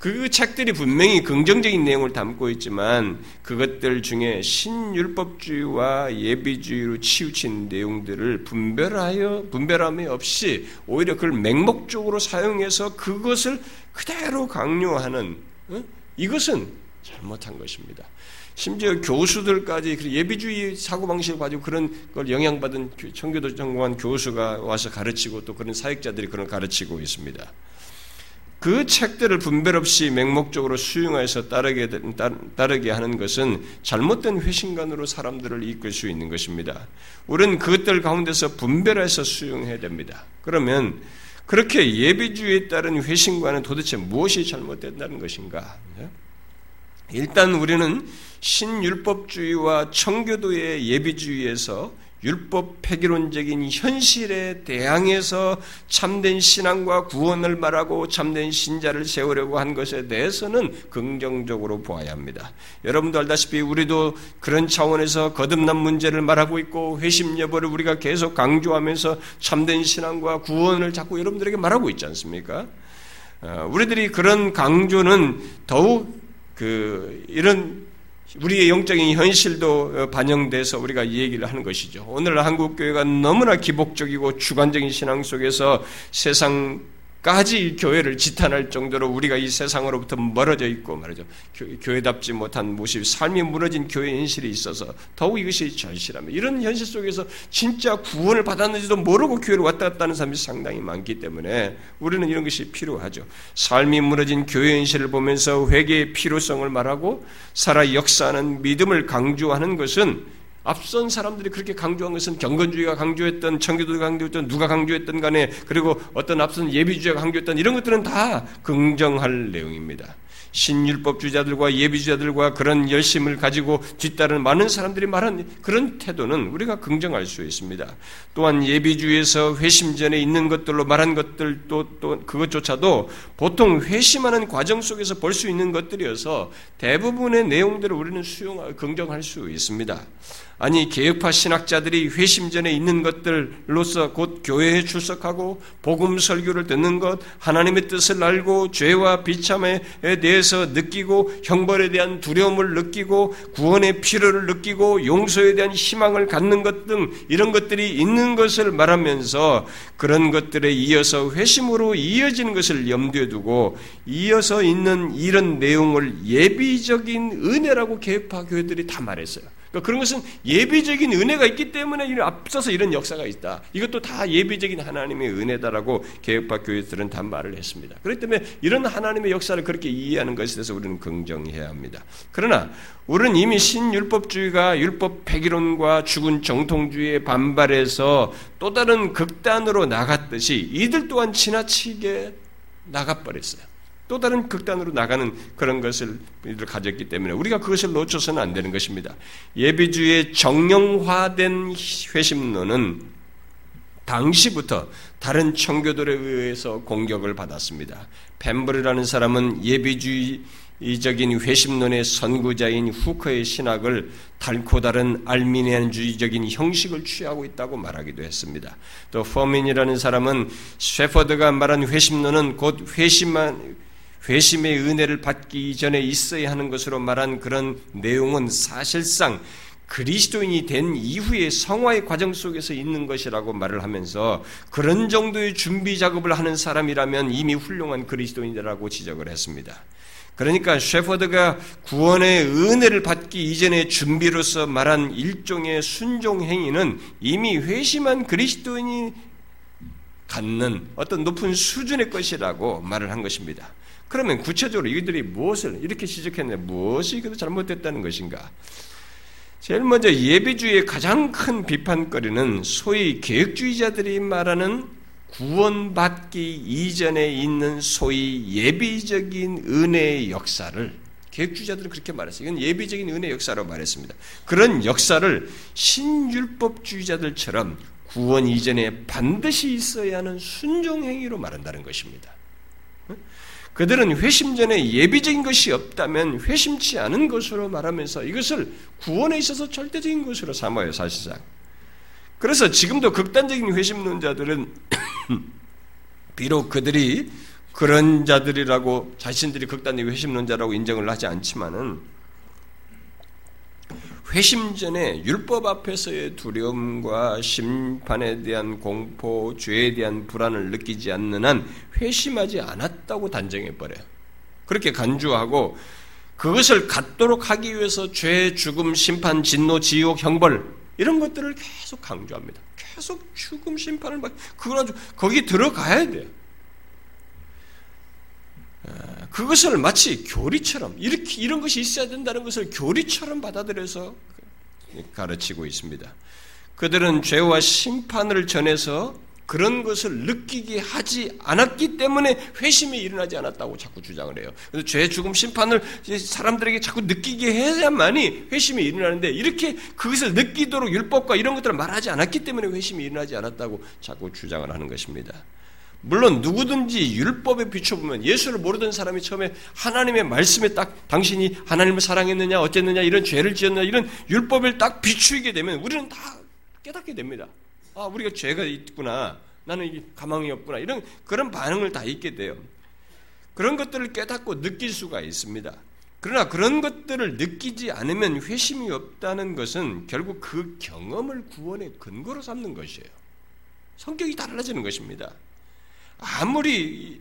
그 책들이 분명히 긍정적인 내용을 담고 있지만 그것들 중에 신율법주의와 예비주의로 치우친 내용들을 분별하여 분별함이 없이 오히려 그걸 맹목적으로 사용해서 그것을 그대로 강요하는 어? 이것은 잘못한 것입니다. 심지어 교수들까지 예비주의 사고방식을 가지고 그런 걸 영향받은 청교도 전공한 교수가 와서 가르치고 또 그런 사역자들이 그런 가르치고 있습니다. 그 책들을 분별 없이 맹목적으로 수용해서 따르게, 따르게 하는 것은 잘못된 회신관으로 사람들을 이끌 수 있는 것입니다. 우리는 그것들 가운데서 분별해서 수용해야 됩니다. 그러면 그렇게 예비주의에 따른 회신관은 도대체 무엇이 잘못된다는 것인가? 일단 우리는 신율법주의와 청교도의 예비주의에서 율법 폐기론적인 현실에 대항해서 참된 신앙과 구원을 말하고 참된 신자를 세우려고 한 것에 대해서는 긍정적으로 보아야 합니다. 여러분도 알다시피 우리도 그런 차원에서 거듭난 문제를 말하고 있고 회심 여부를 우리가 계속 강조하면서 참된 신앙과 구원을 자꾸 여러분들에게 말하고 있지 않습니까? 어, 우리들이 그런 강조는 더욱 그 이런 우리의 영적인 현실도 어, 반영돼서 우리가 이 얘기를 하는 것이죠. 오늘 한국 교회가 너무나 기복적이고 주관적인 신앙 속에서 세상 까지 교회를 지탄할 정도로 우리가 이 세상으로부터 멀어져 있고 말이죠. 교회답지 못한 모습, 삶이 무너진 교회 현실이 있어서 더욱 이것이 절실합니다. 이런 현실 속에서 진짜 구원을 받았는지도 모르고 교회를 왔다 갔다 하는 사람이 상당히 많기 때문에 우리는 이런 것이 필요하죠. 삶이 무너진 교회 현실을 보면서 회개의 필요성을 말하고 살아 역사하는 믿음을 강조하는 것은 앞선 사람들이 그렇게 강조한 것은 경건주의가 강조했던 청교도가 강조했던 누가 강조했던 간에 그리고 어떤 앞선 예비주의가 강조했던 이런 것들은 다 긍정할 내용입니다. 신율법주의자들과 예비주의자들과 그런 열심을 가지고 뒤따르는 많은 사람들이 말한 그런 태도는 우리가 긍정할 수 있습니다. 또한 예비주의에서 회심 전에 있는 것들로 말한 것들도 또 그것조차도 보통 회심하는 과정 속에서 볼 수 있는 것들이어서 대부분의 내용들을 우리는 수용 긍정할 수 있습니다. 아니 개혁파 신학자들이 회심 전에 있는 것들로서 곧 교회에 출석하고 복음 설교를 듣는 것, 하나님의 뜻을 알고 죄와 비참에 대해서 느끼고 형벌에 대한 두려움을 느끼고 구원의 필요를 느끼고 용서에 대한 희망을 갖는 것 등 이런 것들이 있는 것을 말하면서 그런 것들에 이어서 회심으로 이어지는 것을 염두에 두고 이어서 있는 이런 내용을 예비적인 은혜라고 개혁파 교회들이 다 말했어요. 그러니까 그런 것은 예비적인 은혜가 있기 때문에 앞서서 이런 역사가 있다. 이것도 다 예비적인 하나님의 은혜다라고 개혁파 교회들은 다 말을 했습니다. 그렇기 때문에 이런 하나님의 역사를 그렇게 이해하는 것에 대해서 우리는 긍정해야 합니다. 그러나 우리는 이미 신율법주의가 율법 폐기론과 죽은 정통주의에 반발해서 또 다른 극단으로 나갔듯이 이들 또한 지나치게 나가버렸어요. 또 다른 극단으로 나가는 그런 것을 가졌기 때문에 우리가 그것을 놓쳐서는 안 되는 것입니다. 예비주의 정령화된 회심론은 당시부터 다른 청교도에 의해서 공격을 받았습니다. 펜버르라는 사람은 예비주의 이적인 회심론의 선구자인 후커의 신학을 달고 다른 알미니안주의적인 형식을 취하고 있다고 말하기도 했습니다. 또 퍼민이라는 사람은 셰퍼드가 말한 회심론은 곧 회심만 회심의 은혜를 받기 전에 있어야 하는 것으로 말한 그런 내용은 사실상 그리스도인이 된 이후의 성화의 과정 속에서 있는 것이라고 말을 하면서 그런 정도의 준비 작업을 하는 사람이라면 이미 훌륭한 그리스도인이라고 지적을 했습니다. 그러니까 셰퍼드가 구원의 은혜를 받기 이전의 준비로서 말한 일종의 순종 행위는 이미 회심한 그리스도인이 갖는 어떤 높은 수준의 것이라고 말을 한 것입니다. 그러면 구체적으로 이들이 무엇을 이렇게 지적했는데 무엇이 그도 잘못됐다는 것인가? 제일 먼저 예비주의의 가장 큰 비판거리는 소위 계획주의자들이 말하는 구원받기 이전에 있는 소위 예비적인 은혜의 역사를 계획주의자들은 그렇게 말했어요. 이건 예비적인 은혜 역사로 말했습니다. 그런 역사를 신율법주의자들처럼 구원 이전에 반드시 있어야 하는 순종행위로 말한다는 것입니다. 그들은 회심 전에 예비적인 것이 없다면 회심치 않은 것으로 말하면서 이것을 구원에 있어서 절대적인 것으로 삼아요, 사실상. 그래서 지금도 극단적인 회심론자들은 비록 그들이 그런 자들이라고 자신들이 극단적인 회심론자라고 인정을 하지 않지만은 회심 전에 율법 앞에서의 두려움과 심판에 대한 공포, 죄에 대한 불안을 느끼지 않는 한 회심하지 않았다고 단정해 버려요. 그렇게 간주하고 그것을 갖도록 하기 위해서 죄, 죽음, 심판, 진노, 지옥, 형벌 이런 것들을 계속 강조합니다. 계속 죽음, 심판을 막 그걸 아주 거기 들어가야 돼요. 그것을 마치 교리처럼 이렇게 이런 것이 있어야 된다는 것을 교리처럼 받아들여서 가르치고 있습니다. 그들은 죄와 심판을 전해서 그런 것을 느끼게 하지 않았기 때문에 회심이 일어나지 않았다고 자꾸 주장을 해요. 그래서 죄, 죽음, 심판을 사람들에게 자꾸 느끼게 해야만이 회심이 일어나는데 이렇게 그것을 느끼도록 율법과 이런 것들을 말하지 않았기 때문에 회심이 일어나지 않았다고 자꾸 주장을 하는 것입니다. 물론 누구든지 율법에 비춰보면 예수를 모르던 사람이 처음에 하나님의 말씀에 딱 당신이 하나님을 사랑했느냐 어쨌느냐 이런 죄를 지었느냐 이런 율법을 딱 비추게 되면 우리는 다 깨닫게 됩니다. 아 우리가 죄가 있구나 나는 가망이 없구나 이런 그런 반응을 다 있게 돼요. 그런 것들을 깨닫고 느낄 수가 있습니다. 그러나 그런 것들을 느끼지 않으면 회심이 없다는 것은 결국 그 경험을 구원의 근거로 삼는 것이에요. 성격이 달라지는 것입니다. 아무리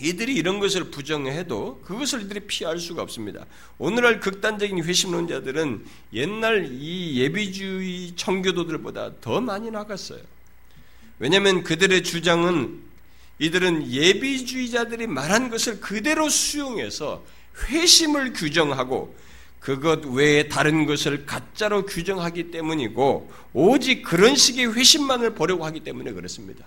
이들이 이런 것을 부정해도 그것을 이들이 피할 수가 없습니다. 오늘날 극단적인 회심론자들은 옛날 이 예비주의 청교도들보다 더 많이 나갔어요. 왜냐하면 그들의 주장은 이들은 예비주의자들이 말한 것을 그대로 수용해서 회심을 규정하고 그것 외에 다른 것을 가짜로 규정하기 때문이고 오직 그런 식의 회심만을 보려고 하기 때문에 그렇습니다.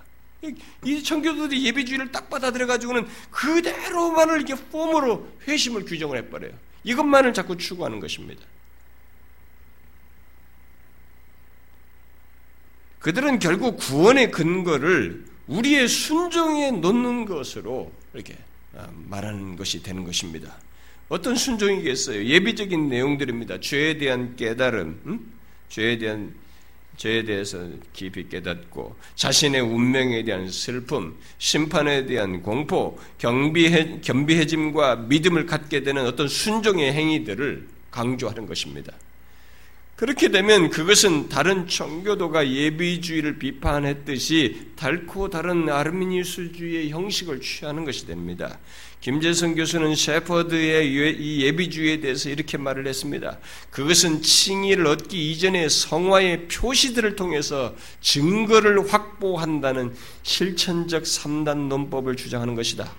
이 청교도들이 예비주의를 딱 받아들여 가지고는 그대로만을 이렇게 폼으로 회심을 규정을 해버려요. 이것만을 자꾸 추구하는 것입니다. 그들은 결국 구원의 근거를 우리의 순종에 놓는 것으로 이렇게 아, 말하는 것이 되는 것입니다. 어떤 순종이겠어요? 예비적인 내용들입니다. 죄에 대한 깨달음, 음? 죄에 대한 죄에 대해서 깊이 깨닫고 자신의 운명에 대한 슬픔, 심판에 대한 공포, 경비해, 겸비해짐과 믿음을 갖게 되는 어떤 순종의 행위들을 강조하는 것입니다. 그렇게 되면 그것은 다른 청교도가 예비주의를 비판했듯이 달고 다른 아르미니스주의의 형식을 취하는 것이 됩니다. 김재성 교수는 셰퍼드의 이 예비주의에 대해서 이렇게 말을 했습니다. 그것은 칭의를 얻기 이전의 성화의 표시들을 통해서 증거를 확보한다는 실천적 3단 논법을 주장하는 것이다.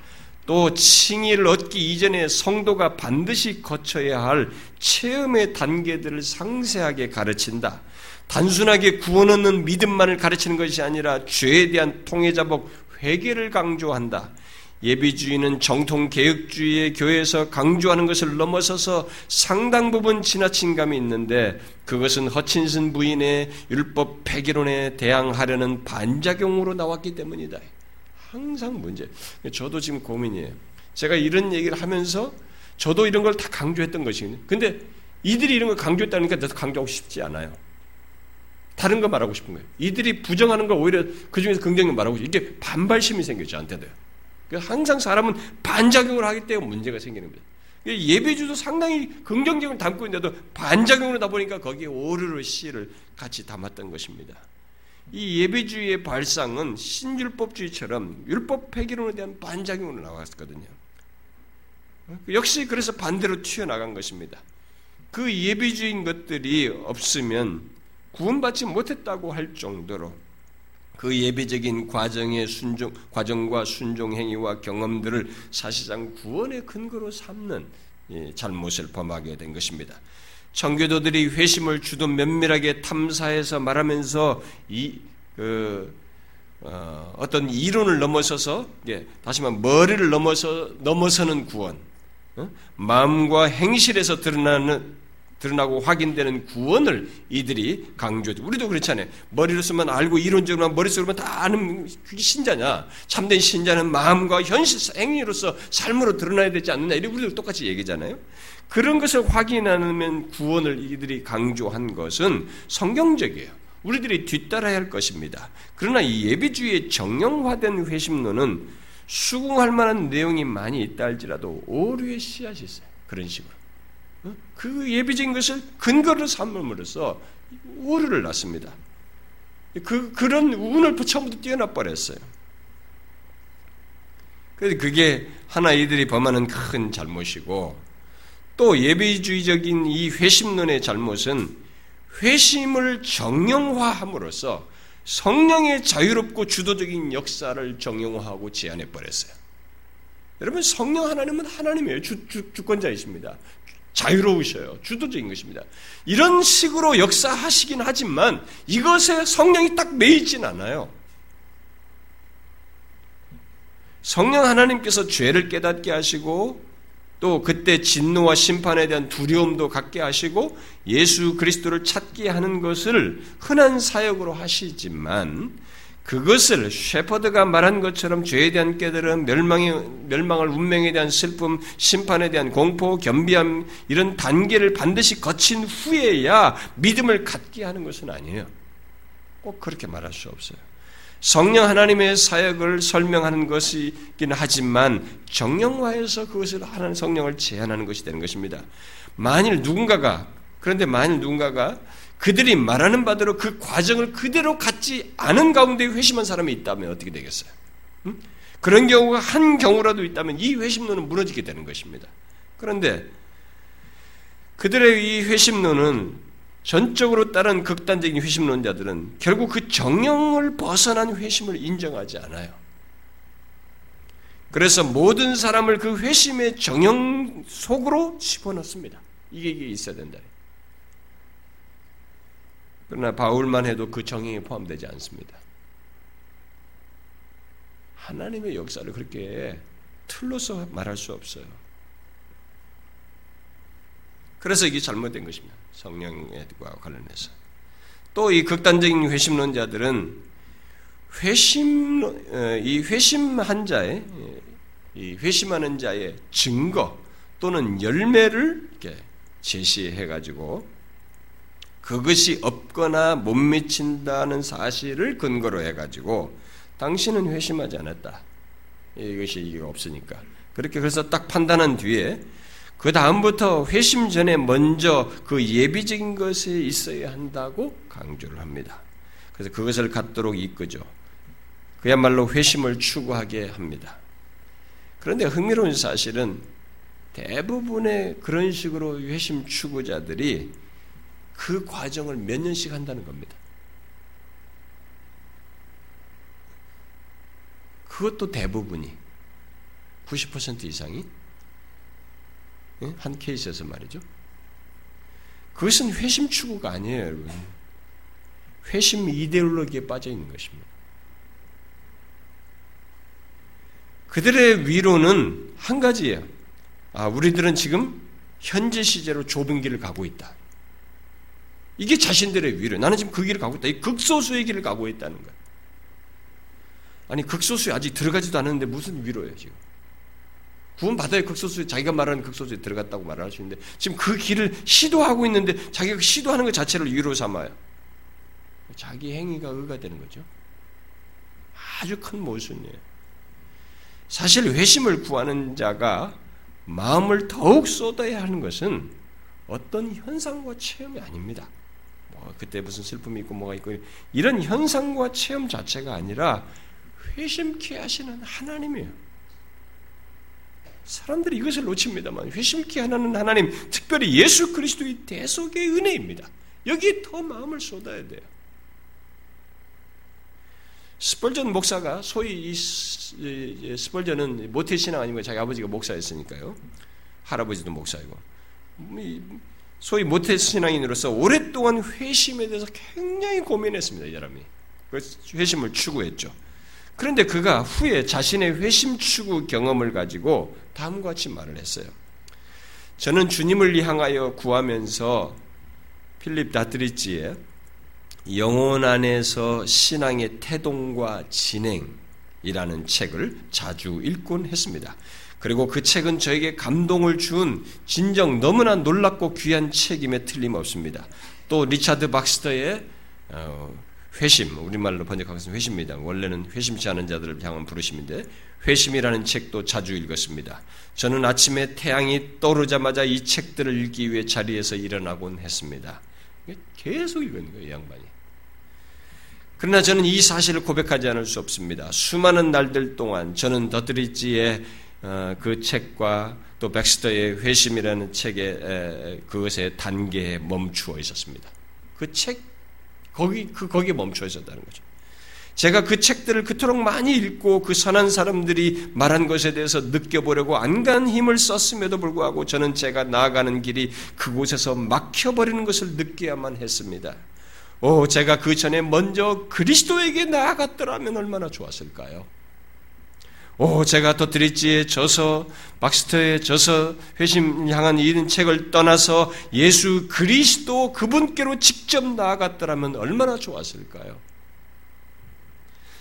또 칭의를 얻기 이전에 성도가 반드시 거쳐야 할 체험의 단계들을 상세하게 가르친다. 단순하게 구원 얻는 믿음만을 가르치는 것이 아니라 죄에 대한 통해자복 회개를 강조한다. 예비주의는 정통 개혁주의의 교회에서 강조하는 것을 넘어서서 상당 부분 지나친 감이 있는데 그것은 허친슨 부인의 율법 폐기론에 대항하려는 반작용으로 나왔기 때문이다. 항상 문제. 저도 지금 고민이에요. 제가 이런 얘기를 하면서 저도 이런 걸 다 강조했던 것이거든요. 근데 이들이 이런 걸 강조했다니까 나도 강조하고 싶지 않아요. 다른 거 말하고 싶은 거예요. 이들이 부정하는 걸 오히려 그 중에서 긍정을 말하고 싶어요. 이게 반발심이 생겨 저한테도요. 항상 사람은 반작용을 하기 때문에 문제가 생기는 거예요. 예배주도 상당히 긍정적으로 담고 있는데도 반작용으로 다 보니까 거기에 오르르 씨를 같이 담았던 것입니다. 이 예배주의의 발상은 신율법주의처럼 율법 폐기론에 대한 반작용으로 나왔거든요. 역시 그래서 반대로 튀어나간 것입니다. 그 예배주의인 것들이 없으면 구원받지 못했다고 할 정도로 그 예배적인 과정의 순종, 과정과 순종 행위와 경험들을 사실상 구원의 근거로 삼는 잘못을 범하게 된 것입니다. 청교도들이 회심을 주도 면밀하게 탐사해서 말하면서 이 그, 어, 떤 이론을 넘어서서 예, 다시 말하면 머리를 넘어서 넘어서는 구원, 어? 마음과 행실에서 드러나는 드러나고 확인되는 구원을 이들이 강조해. 우리도 그렇잖아요. 머리로 쓰면 알고 이론적으로 머릿속으로만 다 아는 신자냐. 참된 신자는 마음과 현실 행위로서 삶으로 드러나야 되지 않느냐. 이렇게 우리도 똑같이 얘기잖아요. 그런 것을 확인하면 구원을 이들이 강조한 것은 성경적이에요. 우리들이 뒤따라야 할 것입니다. 그러나 이 예비주의의 정형화된 회심론은 수긍할 만한 내용이 많이 있다 할지라도 오류의 씨앗이 있어요. 그런 식으로. 어? 그 예비적인 것을 근거로 삼음으로써 오류를 낳습니다. 그, 그런 운을 처음부터 뛰어나 버렸어요. 그래서 그게 하나 이들이 범하는 큰 잘못이고 또 예비주의적인 이 회심론의 잘못은 회심을 정형화함으로써 성령의 자유롭고 주도적인 역사를 정형화하고 제한해 버렸어요. 여러분 성령 하나님은 하나님이에요. 주, 주, 주권자이십니다. 자유로우셔요. 주도적인 것입니다. 이런 식으로 역사하시긴 하지만 이것에 성령이 딱 매이진 않아요. 성령 하나님께서 죄를 깨닫게 하시고 또 그때 진노와 심판에 대한 두려움도 갖게 하시고 예수 그리스도를 찾게 하는 것을 흔한 사역으로 하시지만 그것을 셰퍼드가 말한 것처럼 죄에 대한 깨달음, 멸망의, 멸망을 운명에 대한 슬픔, 심판에 대한 공포, 겸비함, 이런 단계를 반드시 거친 후에야 믿음을 갖게 하는 것은 아니에요. 꼭 그렇게 말할 수 없어요. 성령 하나님의 사역을 설명하는 것이긴 하지만 정령화해서 그것을 하나님 성령을 제한하는 것이 되는 것입니다. 만일 누군가가 그런데 만일 누군가가 그들이 말하는 바대로 그 과정을 그대로 갖지 않은 가운데 회심한 사람이 있다면 어떻게 되겠어요? 응? 그런 경우가 한 경우라도 있다면 이 회심론은 무너지게 되는 것입니다. 그런데 그들의 이 회심론은 전적으로 따른 극단적인 회심론자들은 결국 그 정령을 벗어난 회심을 인정하지 않아요. 그래서 모든 사람을 그 회심의 정령 속으로 집어넣습니다. 이게 있어야 된다. 그러나 바울만 해도 그 정령에 포함되지 않습니다. 하나님의 역사를 그렇게 틀로서 말할 수 없어요. 그래서 이게 잘못된 것입니다. 성령과 관련해서. 또 이 극단적인 회심론자들은 회심 어, 이 회심한 자의 이 회심하는 자의 증거 또는 열매를 이렇게 제시해 가지고 그것이 없거나 못 미친다는 사실을 근거로 해 가지고 당신은 회심하지 않았다. 이것이 이게 없으니까. 그렇게 그래서 딱 판단한 뒤에 그 다음부터 회심 전에 먼저 그 예비적인 것에 있어야 한다고 강조를 합니다. 그래서 그것을 갖도록 이끄죠. 그야말로 회심을 추구하게 합니다. 그런데 흥미로운 사실은 대부분의 그런 식으로 회심 추구자들이 그 과정을 몇 년씩 한다는 겁니다. 그것도 대부분이 90% 이상이 한 케이스에서 말이죠. 그것은 회심 추구가 아니에요, 여러분. 회심 이데올로기에 빠져 있는 것입니다. 그들의 위로는 한 가지예요. 아, 우리들은 지금 현재 시제로 좁은 길을 가고 있다. 이게 자신들의 위로. 나는 지금 그 길을 가고 있다. 이 극소수의 길을 가고 있다는 거야. 아니 극소수에 아직 들어가지도 않았는데 무슨 위로예요 지금? 구원 받아야 극소수에 자기가 말하는 극소수에 들어갔다고 말할 수 있는데 지금 그 길을 시도하고 있는데 자기가 시도하는 것 자체를 위로 삼아요. 자기 행위가 의가 되는 거죠. 아주 큰 모순이에요. 사실 회심을 구하는 자가 마음을 더욱 쏟아야 하는 것은 어떤 현상과 체험이 아닙니다. 뭐 그때 무슨 슬픔이 있고 뭐가 있고 이런 현상과 체험 자체가 아니라 회심케 하시는 하나님이에요. 사람들이 이것을 놓칩니다만 회심케 하는 하나님, 특별히 예수 그리스도의 대속의 은혜입니다. 여기에 더 마음을 쏟아야 돼요. 스펄전 목사가 소위 이 스펄전은 모태 신앙 아니고 자기 아버지가 목사였으니까요. 할아버지도 목사이고 소위 모태 신앙인으로서 오랫동안 회심에 대해서 굉장히 고민했습니다. 이 사람이 회심을 추구했죠. 그런데 그가 후에 자신의 회심 추구 경험을 가지고 다음과 같이 말을 했어요. 저는 주님을 향하여 구하면서 필립 다트리지의 영혼 안에서 신앙의 태동과 진행이라는 책을 자주 읽곤 했습니다. 그리고 그 책은 저에게 감동을 준 진정 너무나 놀랍고 귀한 책임에 틀림없습니다. 또 리차드 박스터의 어, 회심, 우리말로 있는 회심입니다. 원래는 회심치 않은 자들을 향한 부르심인데 회심이라는 책도 자주 읽었습니다. 저는 아침에 태양이 떠오르자마자 이 책들을 읽기 위해 자리에서 일어나곤 했습니다. 계속 읽은 거예요, 양반이. 그러나 저는 이 사실을 고백하지 않을 수 없습니다. 수많은 날들 동안 저는 더드리지의 어, 그 책과 또 백스터의 회심이라는 책의 그것의 단계에 멈추어 있었습니다. 그 책 거기 그 거기에 멈춰 있었다는 거죠. 제가 그 책들을 그토록 많이 읽고 그 선한 사람들이 말한 것에 대해서 느껴보려고 안간 힘을 썼음에도 불구하고 저는 제가 나아가는 길이 그곳에서 막혀버리는 것을 느껴야만 했습니다. 오, 제가 그 전에 먼저 그리스도에게 나아갔더라면 얼마나 좋았을까요? 오, 제가 더드리지에 져서 박스터에 져서 회심 향한 이런 책을 떠나서 예수 그리스도 그분께로 직접 나아갔더라면 얼마나 좋았을까요?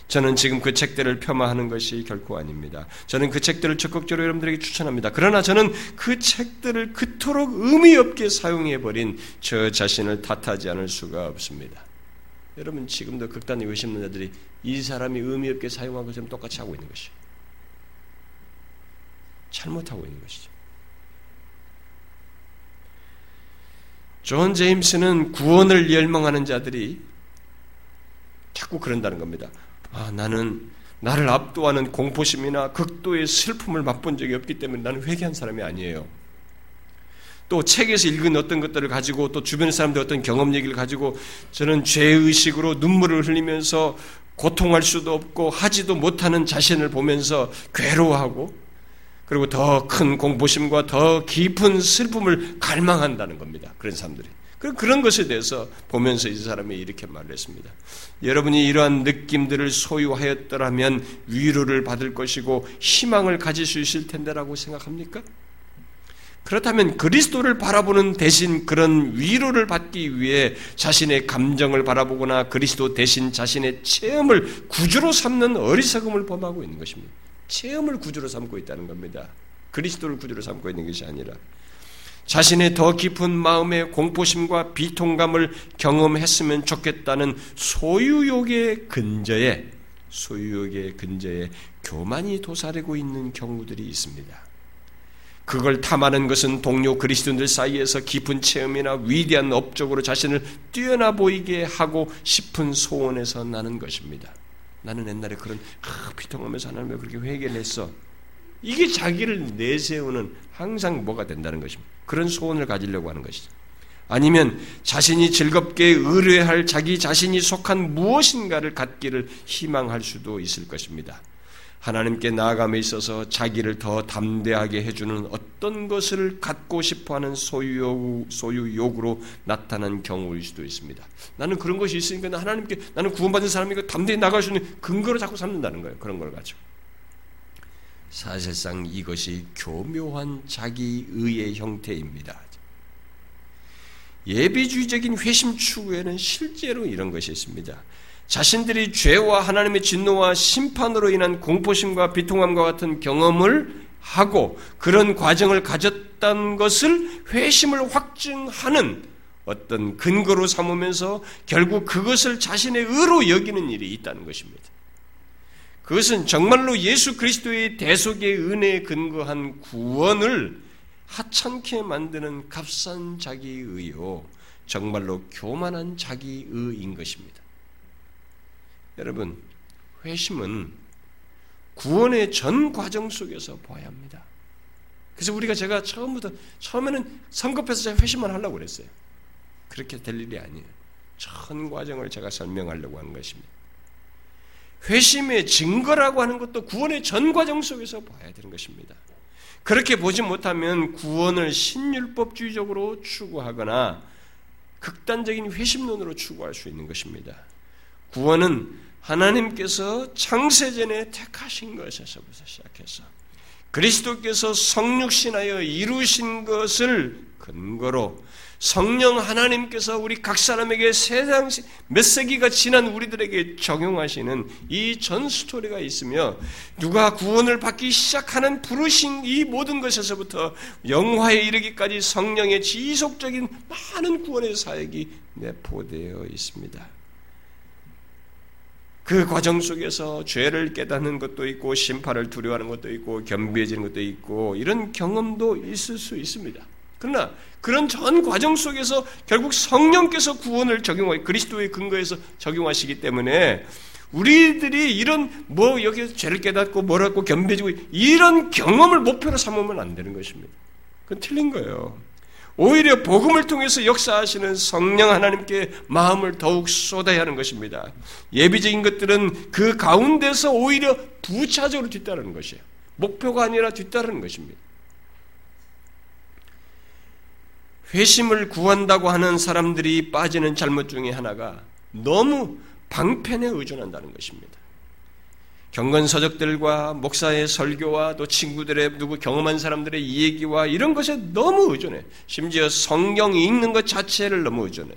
저는 지금 그 책들을 폄하하는 것이 결코 아닙니다. 저는 그 책들을 적극적으로 여러분들에게 추천합니다. 그러나 저는 그 책들을 그토록 의미 없게 사용해 버린 저 자신을 탓하지 않을 수가 없습니다. 여러분 지금도 극단의 회심론자들이 이 사람이 의미 없게 사용한 것처럼 똑같이 하고 있는 것이죠. 잘못하고 있는 것이죠. 존 제임스는 구원을 열망하는 자들이 자꾸 그런다는 겁니다. 아, 나는 나를 압도하는 공포심이나 극도의 슬픔을 맛본 적이 없기 때문에 나는 회개한 사람이 아니에요. 또 책에서 읽은 어떤 것들을 가지고 또 주변 사람들 어떤 경험 얘기를 가지고 저는 죄의식으로 눈물을 흘리면서 고통할 수도 없고 하지도 못하는 자신을 보면서 괴로워하고 그리고 더 큰 공포심과 더 깊은 슬픔을 갈망한다는 겁니다. 그런 사람들이. 그런 것에 대해서 보면서 이 사람이 이렇게 말을 했습니다. 여러분이 이러한 느낌들을 소유하였더라면 위로를 받을 것이고 희망을 가질 수 있을 텐데라고 생각합니까? 그렇다면 그리스도를 바라보는 대신 그런 위로를 받기 위해 자신의 감정을 바라보거나 그리스도 대신 자신의 체험을 구주로 삼는 어리석음을 범하고 있는 것입니다. 체험을 구주로 삼고 있다는 겁니다. 그리스도를 구주로 삼고 있는 것이 아니라 자신의 더 깊은 마음의 공포심과 비통감을 경험했으면 좋겠다는 소유욕의 근저에 소유욕의 근저에 교만이 도사리고 있는 경우들이 있습니다. 그걸 탐하는 것은 동료 그리스도인들 사이에서 깊은 체험이나 위대한 업적으로 자신을 뛰어나 보이게 하고 싶은 소원에서 나는 것입니다. 나는 옛날에 그런 아, 비통하면서 하나님 왜 그렇게 회개를 했어? 이게 자기를 내세우는 항상 뭐가 된다는 것입니다. 그런 소원을 가지려고 하는 것이죠. 아니면 자신이 즐겁게 의뢰할 자기 자신이 속한 무엇인가를 갖기를 희망할 수도 있을 것입니다. 하나님께 나아감에 있어서 자기를 더 담대하게 해주는 어떤 것을 갖고 싶어하는 소유욕, 소유욕으로 나타난 경우일 수도 있습니다. 나는 그런 것이 있으니까 하나님께 나는 구원받은 사람이고 담대히 나갈 수 있는 근거를 자꾸 삼는다는 거예요. 그런 걸 가지고. 사실상 이것이 교묘한 자기의의 형태입니다. 예비주의적인 회심 추구에는 실제로 이런 것이 있습니다. 자신들이 죄와 하나님의 진노와 심판으로 인한 공포심과 비통함과 같은 경험을 하고 그런 과정을 가졌다는 것을 회심을 확증하는 어떤 근거로 삼으면서 결국 그것을 자신의 의로 여기는 일이 있다는 것입니다. 그것은 정말로 예수 그리스도의 대속의 은혜에 근거한 구원을 하찮게 만드는 값싼 자기의요. 정말로 교만한 자기의인 것입니다. 여러분, 회심은 구원의 전 과정 속에서 보아야 합니다. 그래서 우리가 제가 처음부터, 처음에는 성급해서 제가 회심만 하려고 그랬어요. 그렇게 될 일이 아니에요. 전 과정을 제가 설명하려고 하는 것입니다. 회심의 증거라고 하는 것도 구원의 전 과정 속에서 봐야 되는 것입니다. 그렇게 보지 못하면 구원을 신율법주의적으로 추구하거나 극단적인 회심론으로 추구할 수 있는 것입니다. 구원은 하나님께서 창세전에 택하신 것에서부터 시작해서 그리스도께서 성육신하여 이루신 것을 근거로 성령 하나님께서 우리 각 사람에게 세상 몇 세기가 지난 우리들에게 적용하시는 이 전 스토리가 있으며 누가 구원을 받기 시작하는 부르신 이 모든 것에서부터 영화에 이르기까지 성령의 지속적인 많은 구원의 사역이 내포되어 있습니다. 그 과정 속에서 죄를 깨닫는 것도 있고 심판을 두려워하는 것도 있고 겸비해지는 것도 있고 이런 경험도 있을 수 있습니다. 그러나 그런 전 과정 속에서 결국 성령께서 구원을 적용하고 그리스도의 근거에서 적용하시기 때문에 우리들이 이런 뭐 여기서 죄를 깨닫고 뭐라고 겸비해지고 이런 경험을 목표로 삼으면 안 되는 것입니다. 그건 틀린 거예요. 오히려 복음을 통해서 역사하시는 성령 하나님께 마음을 더욱 쏟아야 하는 것입니다. 예비적인 것들은 그 가운데서 오히려 부차적으로 뒤따르는 것이에요. 목표가 아니라 뒤따르는 것입니다. 회심을 구한다고 하는 사람들이 빠지는 잘못 중에 하나가 너무 방편에 의존한다는 것입니다. 경건 서적들과 목사의 설교와 또 친구들의 누구 경험한 사람들의 이야기와 이런 것에 너무 의존해. 심지어 성경이 읽는 것 자체를 너무 의존해.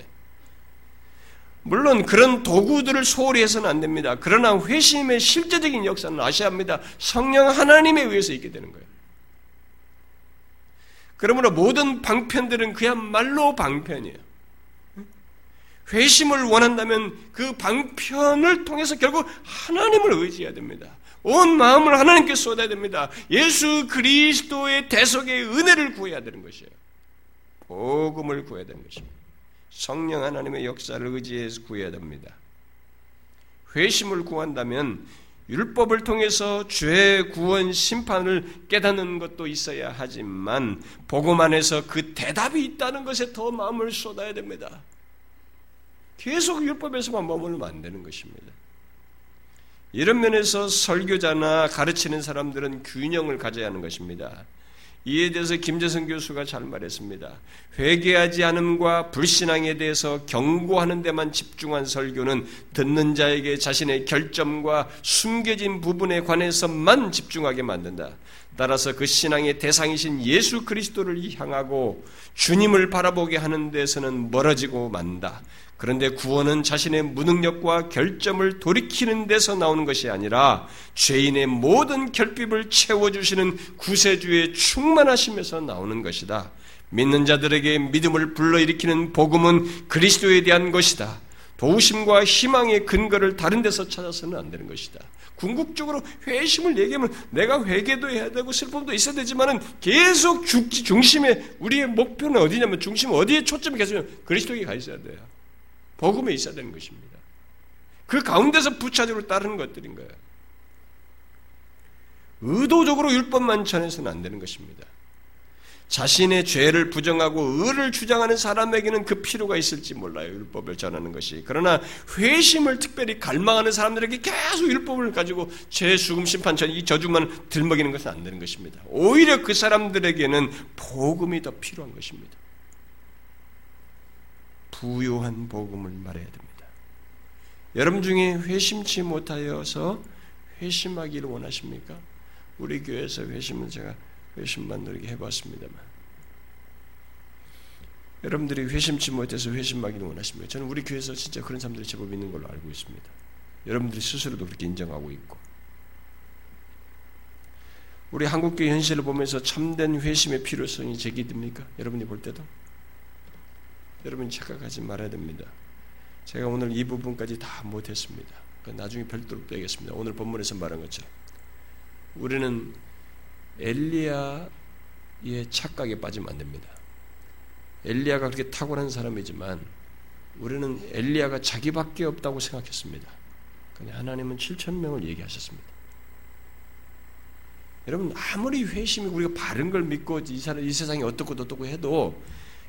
물론 그런 도구들을 소홀히 해서는 안 됩니다. 그러나 회심의 실제적인 역사는 아셔야 합니다. 성령 하나님에 의해서 있게 되는 거예요. 그러므로 모든 방편들은 그야말로 방편이에요. 회심을 원한다면 그 방편을 통해서 결국 하나님을 의지해야 됩니다. 온 마음을 하나님께 쏟아야 됩니다. 예수 그리스도의 대속의 은혜를 구해야 되는 것이에요. 복음을 구해야 되는 것입니다. 성령 하나님의 역사를 의지해서 구해야 됩니다. 회심을 구한다면 율법을 통해서 죄 구원 심판을 깨닫는 것도 있어야 하지만 복음 안에서 그 대답이 있다는 것에 더 마음을 쏟아야 됩니다. 계속 율법에서만 머물면 안 되는 것입니다. 이런 면에서 설교자나 가르치는 사람들은 균형을 가져야 하는 것입니다. 이에 대해서 김재성 교수가 잘 말했습니다. 회개하지 않음과 불신앙에 대해서 경고하는 데만 집중한 설교는 듣는 자에게 자신의 결점과 숨겨진 부분에 관해서만 집중하게 만든다. 따라서 그 신앙의 대상이신 예수 그리스도를 향하고 주님을 바라보게 하는 데서는 멀어지고 만다. 그런데 구원은 자신의 무능력과 결점을 돌이키는 데서 나오는 것이 아니라 죄인의 모든 결핍을 채워주시는 구세주의 충만하심에서 나오는 것이다. 믿는 자들에게 믿음을 불러일으키는 복음은 그리스도에 대한 것이다. 도우심과 희망의 근거를 다른 데서 찾아서는 안 되는 것이다. 궁극적으로 회심을 얘기하면 내가 회개도 해야 되고 슬픔도 있어야 되지만은 계속 중심에 우리의 목표는 어디냐면 중심 어디에 초점이 계속 그리스도에 가 있어야 돼요. 복음에 있어야 되는 것입니다. 그 가운데서 부차적으로 따르는 것들인 거예요. 의도적으로 율법만 전해서는 안 되는 것입니다. 자신의 죄를 부정하고 의를 주장하는 사람에게는 그 필요가 있을지 몰라요. 율법을 전하는 것이. 그러나 회심을 특별히 갈망하는 사람들에게 계속 율법을 가지고 죄, 수금, 심판, 이 저주만 들먹이는 것은 안 되는 것입니다. 오히려 그 사람들에게는 복음이 더 필요한 것입니다. 부요한 복음을 말해야 됩니다. 여러분 중에 회심치 못하여서 회심하기를 원하십니까? 우리 교회에서 회심은 제가 회심만 누리게 해봤습니다만 여러분들이 회심치 못해서 회심하기를 원하십니까? 저는 우리 교회에서 진짜 그런 사람들이 제법 있는 걸로 알고 있습니다. 여러분들이 스스로도 그렇게 인정하고 있고 우리 한국교회 현실을 보면서 참된 회심의 필요성이 제기됩니까? 여러분이 볼 때도 여러분 착각하지 말아야 됩니다. 제가 오늘 이 부분까지 다 못했습니다. 나중에 별도로 빼겠습니다. 오늘 본문에서 말한 것처럼 우리는 엘리야의 착각에 빠지면 안 됩니다. 엘리야가 그렇게 탁월한 사람이지만 우리는 엘리야가 자기밖에 없다고 생각했습니다. 근데 하나님은 7천 명을 얘기하셨습니다. 여러분 아무리 회심이 우리가 바른 걸 믿고 이, 사람, 이 세상이 어떻고 어떻고 해도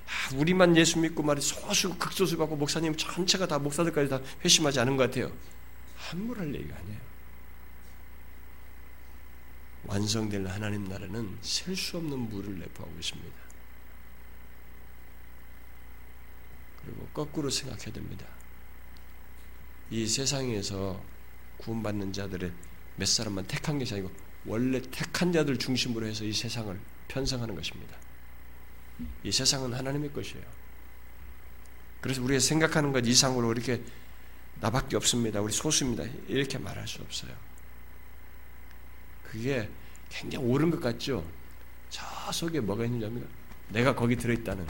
아, 우리만 예수 믿고 말이 소수 극소수 갖고 목사님 전체가 다 목사들까지 다 회심하지 않은 것 같아요. 함부할 얘기가 아니에요. 완성될 하나님 나라는 셀 수 없는 물을 내포하고 있습니다. 그리고 거꾸로 생각해야 됩니다. 이 세상에서 구원받는 자들의 몇 사람만 택한 것이 아니고 원래 택한 자들 중심으로 해서 이 세상을 편성하는 것입니다. 이 세상은 하나님의 것이에요. 그래서 우리가 생각하는 것 이상으로 이렇게 나밖에 없습니다. 우리 소수입니다. 이렇게 말할 수 없어요. 그게 굉장히 옳은 것 같죠? 저 속에 뭐가 있는지 압니까? 내가 거기 들어있다는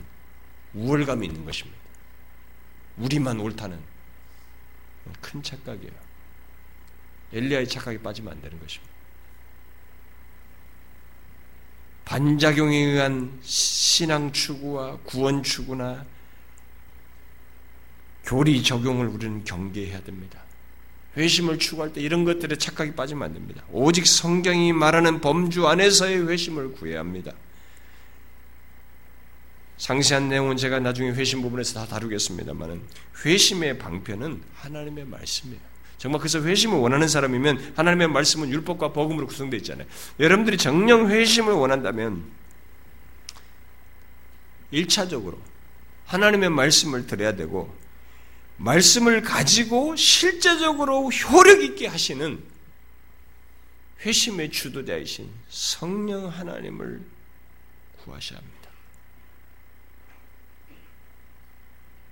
우월감이 있는 것입니다. 우리만 옳다는 큰 착각이에요. 엘리야의 착각에 빠지면 안 되는 것입니다. 반작용에 의한 신앙 추구와 구원 추구나 교리 적용을 우리는 경계해야 됩니다. 회심을 추구할 때 이런 것들에 착각이 빠지면 안 됩니다. 오직 성경이 말하는 범주 안에서의 회심을 구해야 합니다. 상세한 내용은 제가 나중에 회심 부분에서 다 다루겠습니다만은 회심의 방편은 하나님의 말씀이에요. 정말 그래서 회심을 원하는 사람이면 하나님의 말씀은 율법과 복음으로 구성되어 있잖아요. 여러분들이 정령 회심을 원한다면 1차적으로 하나님의 말씀을 들어야 되고 말씀을 가지고 실제적으로 효력 있게 하시는 회심의 주도자이신 성령 하나님을 구하셔야 합니다.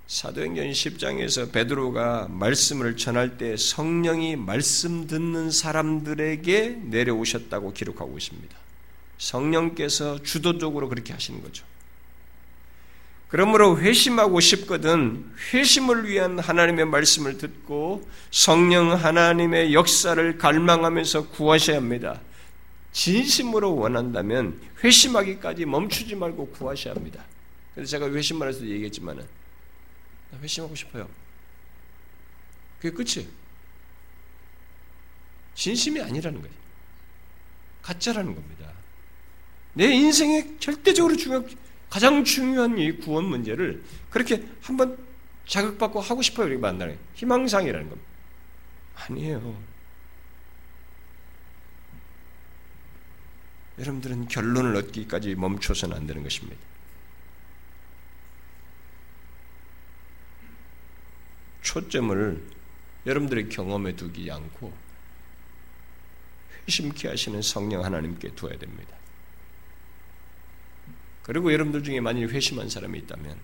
사도행전 10장에서 베드로가 말씀을 전할 때 성령이 말씀 듣는 사람들에게 내려오셨다고 기록하고 있습니다. 성령께서 주도적으로 그렇게 하시는 거죠. 그러므로 회심하고 싶거든 회심을 위한 하나님의 말씀을 듣고 성령 하나님의 역사를 갈망하면서 구하셔야 합니다. 진심으로 원한다면 회심하기까지 멈추지 말고 구하셔야 합니다. 그래서 제가 회심만 해서 얘기했지만은 나 회심하고 싶어요. 그게 끝이 진심이 아니라는 거예요. 가짜라는 겁니다. 내 인생에 절대적으로 중요 가장 중요한 이 구원 문제를 그렇게 한번 자극받고 하고 싶어요. 이렇게 만나는 희망상이라는 겁니다. 아니에요. 여러분들은 결론을 얻기까지 멈춰서는 안 되는 것입니다. 초점을 여러분들의 경험에 두지 않고 회심케 하시는 성령 하나님께 두어야 됩니다. 그리고 여러분들 중에 만일 회심한 사람이 있다면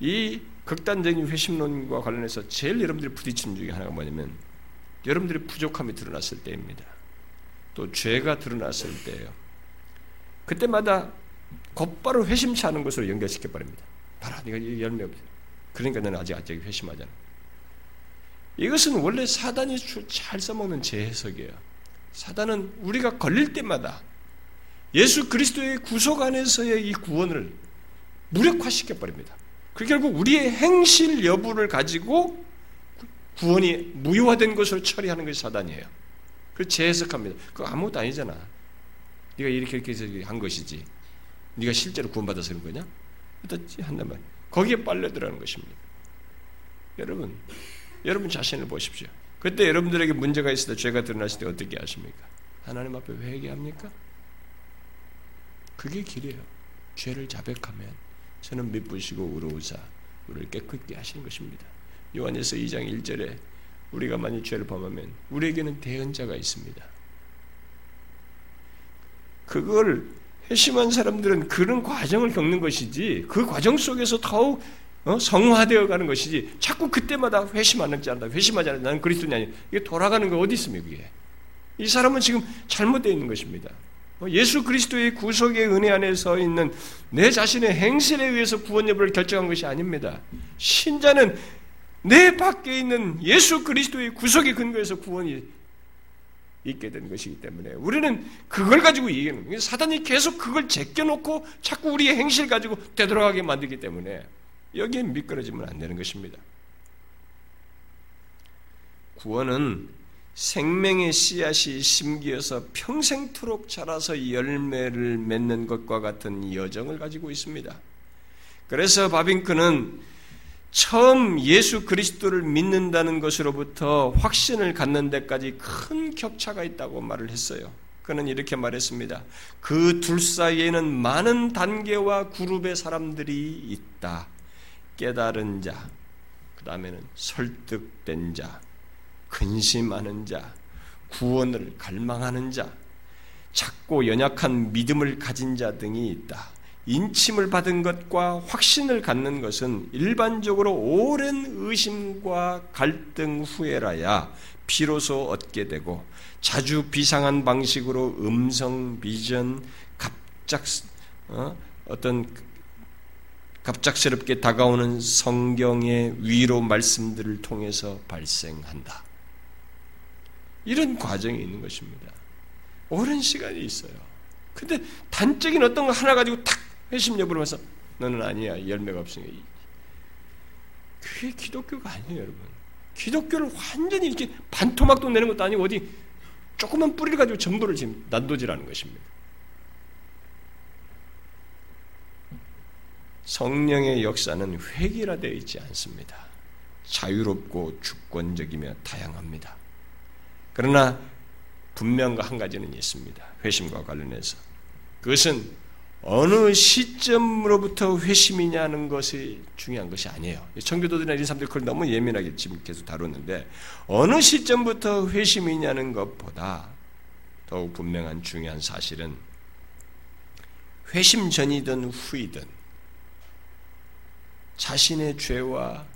이 극단적인 회심론과 관련해서 제일 여러분들이 부딪히는 중에 하나가 뭐냐면 여러분들의 부족함이 드러났을 때입니다. 또 죄가 드러났을 때예요. 그때마다 곧바로 회심치 않은 것으로 연결시켜 버립니다. 봐라, 네가 열매 없어. 그러니까 너는 아직 아직 회심하잖아. 이것은 원래 사단이 잘 써먹는 재해석이에요. 사단은 우리가 걸릴 때마다 예수 그리스도의 구속 안에서의 이 구원을 무력화시켜 버립니다. 그 결국 우리의 행실 여부를 가지고 구원이 무효화된 것으로 처리하는 것이 사단이에요. 그 재해석합니다. 그거 아무것도 아니잖아. 네가 이렇게 이렇게 한 것이지. 네가 실제로 구원받아서 그런 거냐? 일단 한단 말. 거기에 빨려들어가는 것입니다. 여러분, 여러분 자신을 보십시오. 그때 여러분들에게 문제가 있을 때 죄가 드러났을 때 어떻게 하십니까? 하나님 앞에 회개합니까? 그게 길이에요. 죄를 자백하면 저는 미쁘시고 의로우사 우리를 깨끗게 하시는 것입니다. 요한에서 2장 1절에 우리가 만약 죄를 범하면 우리에게는 대언자가 있습니다. 그걸 회 심한 사람들은 그런 과정을 겪는 것이지 그 과정 속에서 더욱 어? 성화되어 가는 것이지 자꾸 그때마다 회심하지 않다 회심하지 않다. 나는 그리스도냐 이게 돌아가는 거 어디 있습니까 그게? 이 사람은 지금 잘못되어 있는 것입니다. 어, 예수 그리스도의 구속의 은혜 안에 서 있는 내 자신의 행실에 의해서 구원 여부를 결정한 것이 아닙니다. 신자는 내 밖에 있는 예수 그리스도의 구속의 근거에서 구원이 있게 된 것이기 때문에 우리는 그걸 가지고 이기는 사단이 계속 그걸 제껴놓고 자꾸 우리의 행실 가지고 되돌아가게 만들기 때문에 여기에 미끄러지면 안 되는 것입니다. 구원은 생명의 씨앗이 심기어서 평생토록 자라서 열매를 맺는 것과 같은 여정을 가지고 있습니다. 그래서 바빙크는 처음 예수 그리스도를 믿는다는 것으로부터 확신을 갖는 데까지 큰 격차가 있다고 말을 했어요. 그는 이렇게 말했습니다. 그 둘 사이에는 많은 단계와 그룹의 사람들이 있다. 깨달은 자, 그 다음에는 설득된 자, 근심하는 자, 구원을 갈망하는 자, 작고 연약한 믿음을 가진 자 등이 있다. 인침을 받은 것과 확신을 갖는 것은 일반적으로 오랜 의심과 갈등 후에라야 비로소 얻게 되고 자주 비상한 방식으로 음성 비전 갑작 어? 어떤 갑작스럽게 다가오는 성경의 위로 말씀들을 통해서 발생한다. 이런 과정이 있는 것입니다. 오랜 시간이 있어요. 근데 단적인 어떤 거 하나 가지고 탁 회심 여부를 해서 너는 아니야. 열매가 없으니까. 그게 기독교가 아니에요 여러분. 기독교를 완전히 이렇게 반토막도 내는 것도 아니고 어디 조그만 뿌리를 가지고 전부를 지금 난도질하는 것입니다. 성령의 역사는 획일화되어 있지 않습니다. 자유롭고 주권적이며 다양합니다. 그러나 분명한 한 가지는 있습니다. 회심과 관련해서. 그것은 어느 시점으로부터 회심이냐는 것이 중요한 것이 아니에요. 청교도들이나 이런 사람들이 그걸 너무 예민하게 지금 계속 다루는데 어느 시점부터 회심이냐는 것보다 더욱 분명한 중요한 사실은 회심 전이든 후이든 자신의 죄와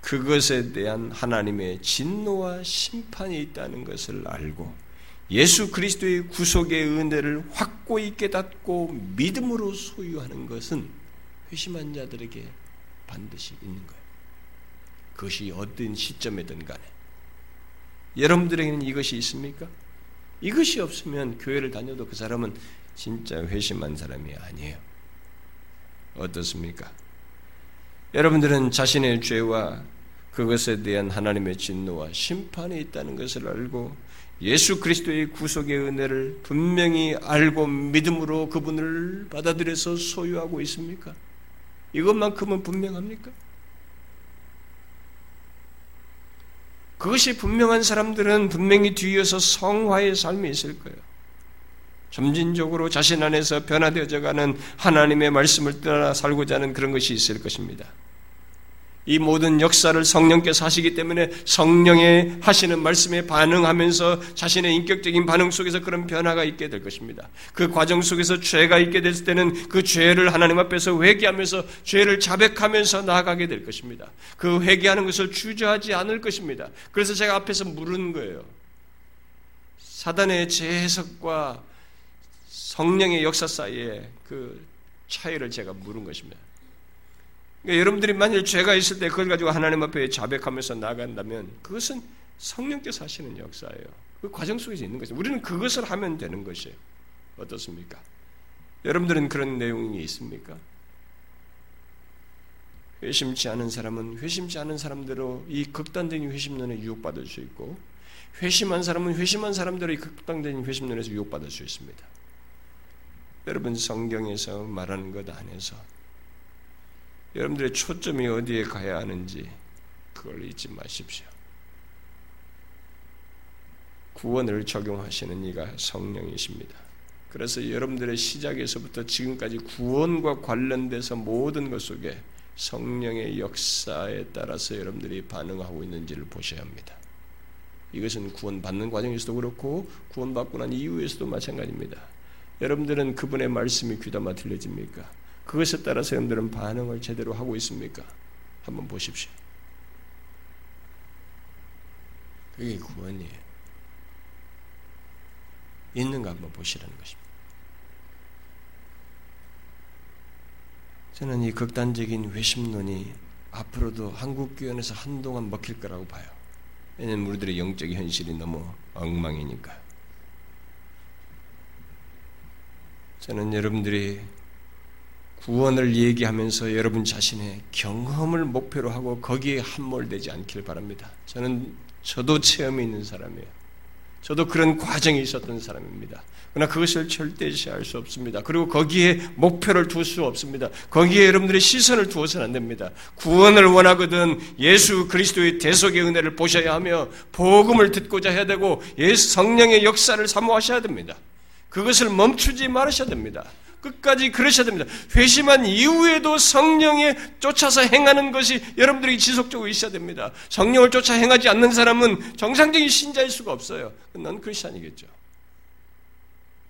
그것에 대한 하나님의 진노와 심판이 있다는 것을 알고 예수 그리스도의 구속의 은혜를 확고히 깨닫고 믿음으로 소유하는 것은 회심한 자들에게 반드시 있는 거예요. 그것이 어떤 시점에든 간에. 여러분들에게는 이것이 있습니까? 이것이 없으면 교회를 다녀도 그 사람은 진짜 회심한 사람이 아니에요. 어떻습니까? 여러분들은 자신의 죄와 그것에 대한 하나님의 진노와 심판이 있다는 것을 알고 예수 그리스도의 구속의 은혜를 분명히 알고 믿음으로 그분을 받아들여서 소유하고 있습니까? 이것만큼은 분명합니까? 그것이 분명한 사람들은 분명히 뒤에서 성화의 삶이 있을 거예요. 점진적으로 자신 안에서 변화되어져 가는 하나님의 말씀을 따라 살고자 하는 그런 것이 있을 것입니다. 이 모든 역사를 성령께서 하시기 때문에 성령의 하시는 말씀에 반응하면서 자신의 인격적인 반응 속에서 그런 변화가 있게 될 것입니다. 그 과정 속에서 죄가 있게 됐을 때는 그 죄를 하나님 앞에서 회개하면서 죄를 자백하면서 나아가게 될 것입니다. 그 회개하는 것을 주저하지 않을 것입니다. 그래서 제가 앞에서 물은 거예요. 사단의 재해석과 성령의 역사 사이에 그 차이를 제가 물은 것입니다. 그러니까 여러분들이 만일 죄가 있을 때 그걸 가지고 하나님 앞에 자백하면서 나간다면 그것은 성령께서 하시는 역사예요. 그 과정 속에서 있는 것이죠. 우리는 그것을 하면 되는 것이에요. 어떻습니까? 여러분들은 그런 내용이 있습니까? 회심치 않은 사람은 회심치 않은 사람대로 이 극단적인 회심론에 유혹받을 수 있고 회심한 사람은 회심한 사람대로 이 극단적인 회심론에서 유혹받을 수 있습니다. 여러분 성경에서 말하는 것 안에서 여러분들의 초점이 어디에 가야 하는지 그걸 잊지 마십시오. 구원을 적용하시는 이가 성령이십니다. 그래서 여러분들의 시작에서부터 지금까지 구원과 관련돼서 모든 것 속에 성령의 역사에 따라서 여러분들이 반응하고 있는지를 보셔야 합니다. 이것은 구원받는 과정에서도 그렇고 구원받고 난 이후에서도 마찬가지입니다. 여러분들은 그분의 말씀이 귀담아 들려집니까? 그것에 따라서 여러분들은 반응을 제대로 하고 있습니까? 한번 보십시오. 그게 구원이에요. 있는가 한번 보시라는 것입니다. 저는 이 극단적인 외심론이 앞으로도 한국 교회에서 한동안 먹힐 거라고 봐요. 왜냐하면 우리들의 영적 현실이 너무 엉망이니까. 저는 여러분들이 구원을 얘기하면서 여러분 자신의 경험을 목표로 하고 거기에 함몰되지 않길 바랍니다. 저는 저도 체험이 있는 사람이에요. 저도 그런 과정이 있었던 사람입니다. 그러나 그것을 절대시할 수 없습니다. 그리고 거기에 목표를 둘 수 없습니다. 거기에 여러분들의 시선을 두어서는 안 됩니다. 구원을 원하거든 예수 그리스도의 대속의 은혜를 보셔야 하며 복음을 듣고자 해야 되고 예수 성령의 역사를 사모하셔야 됩니다. 그것을 멈추지 말으셔야 됩니다. 끝까지 그러셔야 됩니다. 회심한 이후에도 성령에 쫓아서 행하는 것이 여러분들이 지속적으로 있어야 됩니다. 성령을 쫓아 행하지 않는 사람은 정상적인 신자일 수가 없어요. 넌 크리스천이겠죠.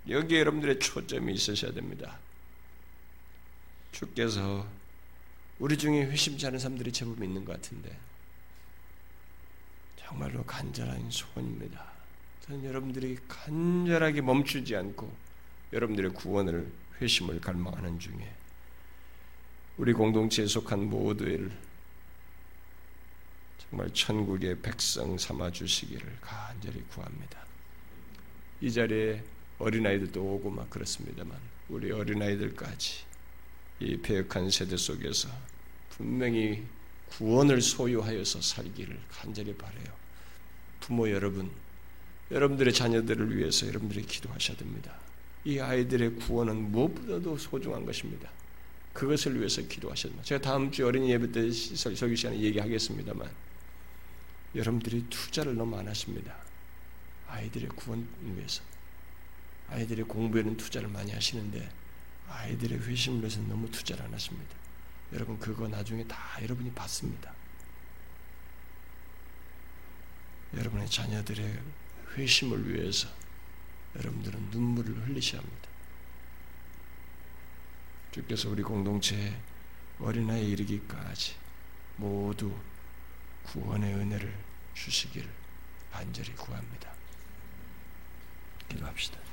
여기에 여러분들의 초점이 있으셔야 됩니다. 주께서 우리 중에 회심치 않은 사람들이 제법 있는 것 같은데 정말로 간절한 소원입니다. 저는 여러분들이 간절하게 멈추지 않고 여러분들의 구원을 회심을 갈망하는 중에 우리 공동체에 속한 모두를 정말 천국의 백성 삼아 주시기를 간절히 구합니다. 이 자리에 어린아이들도 오고 막 그렇습니다만 우리 어린아이들까지 이 배역한 세대 속에서 분명히 구원을 소유하여서 살기를 간절히 바래요. 부모 여러분, 여러분들의 자녀들을 위해서 여러분들이 기도하셔야 됩니다. 이 아이들의 구원은 무엇보다도 소중한 것입니다. 그것을 위해서 됩니다. 제가 다음 주 어린이 예배 때 설교 시간에 얘기하겠습니다만 여러분들이 투자를 너무 안 하십니다. 아이들의 구원 위해서. 아이들의 공부에는 투자를 많이 하시는데 아이들의 회심을 위해서 너무 투자를 안 하십니다. 여러분 그거 나중에 다 여러분이 받습니다. 여러분의 자녀들의 회심을 위해서 여러분들은 눈물을 흘리셔야 합니다. 주께서 우리 공동체에 어린아이에 이르기까지 모두 구원의 은혜를 주시기를 간절히 구합니다. 기도합시다.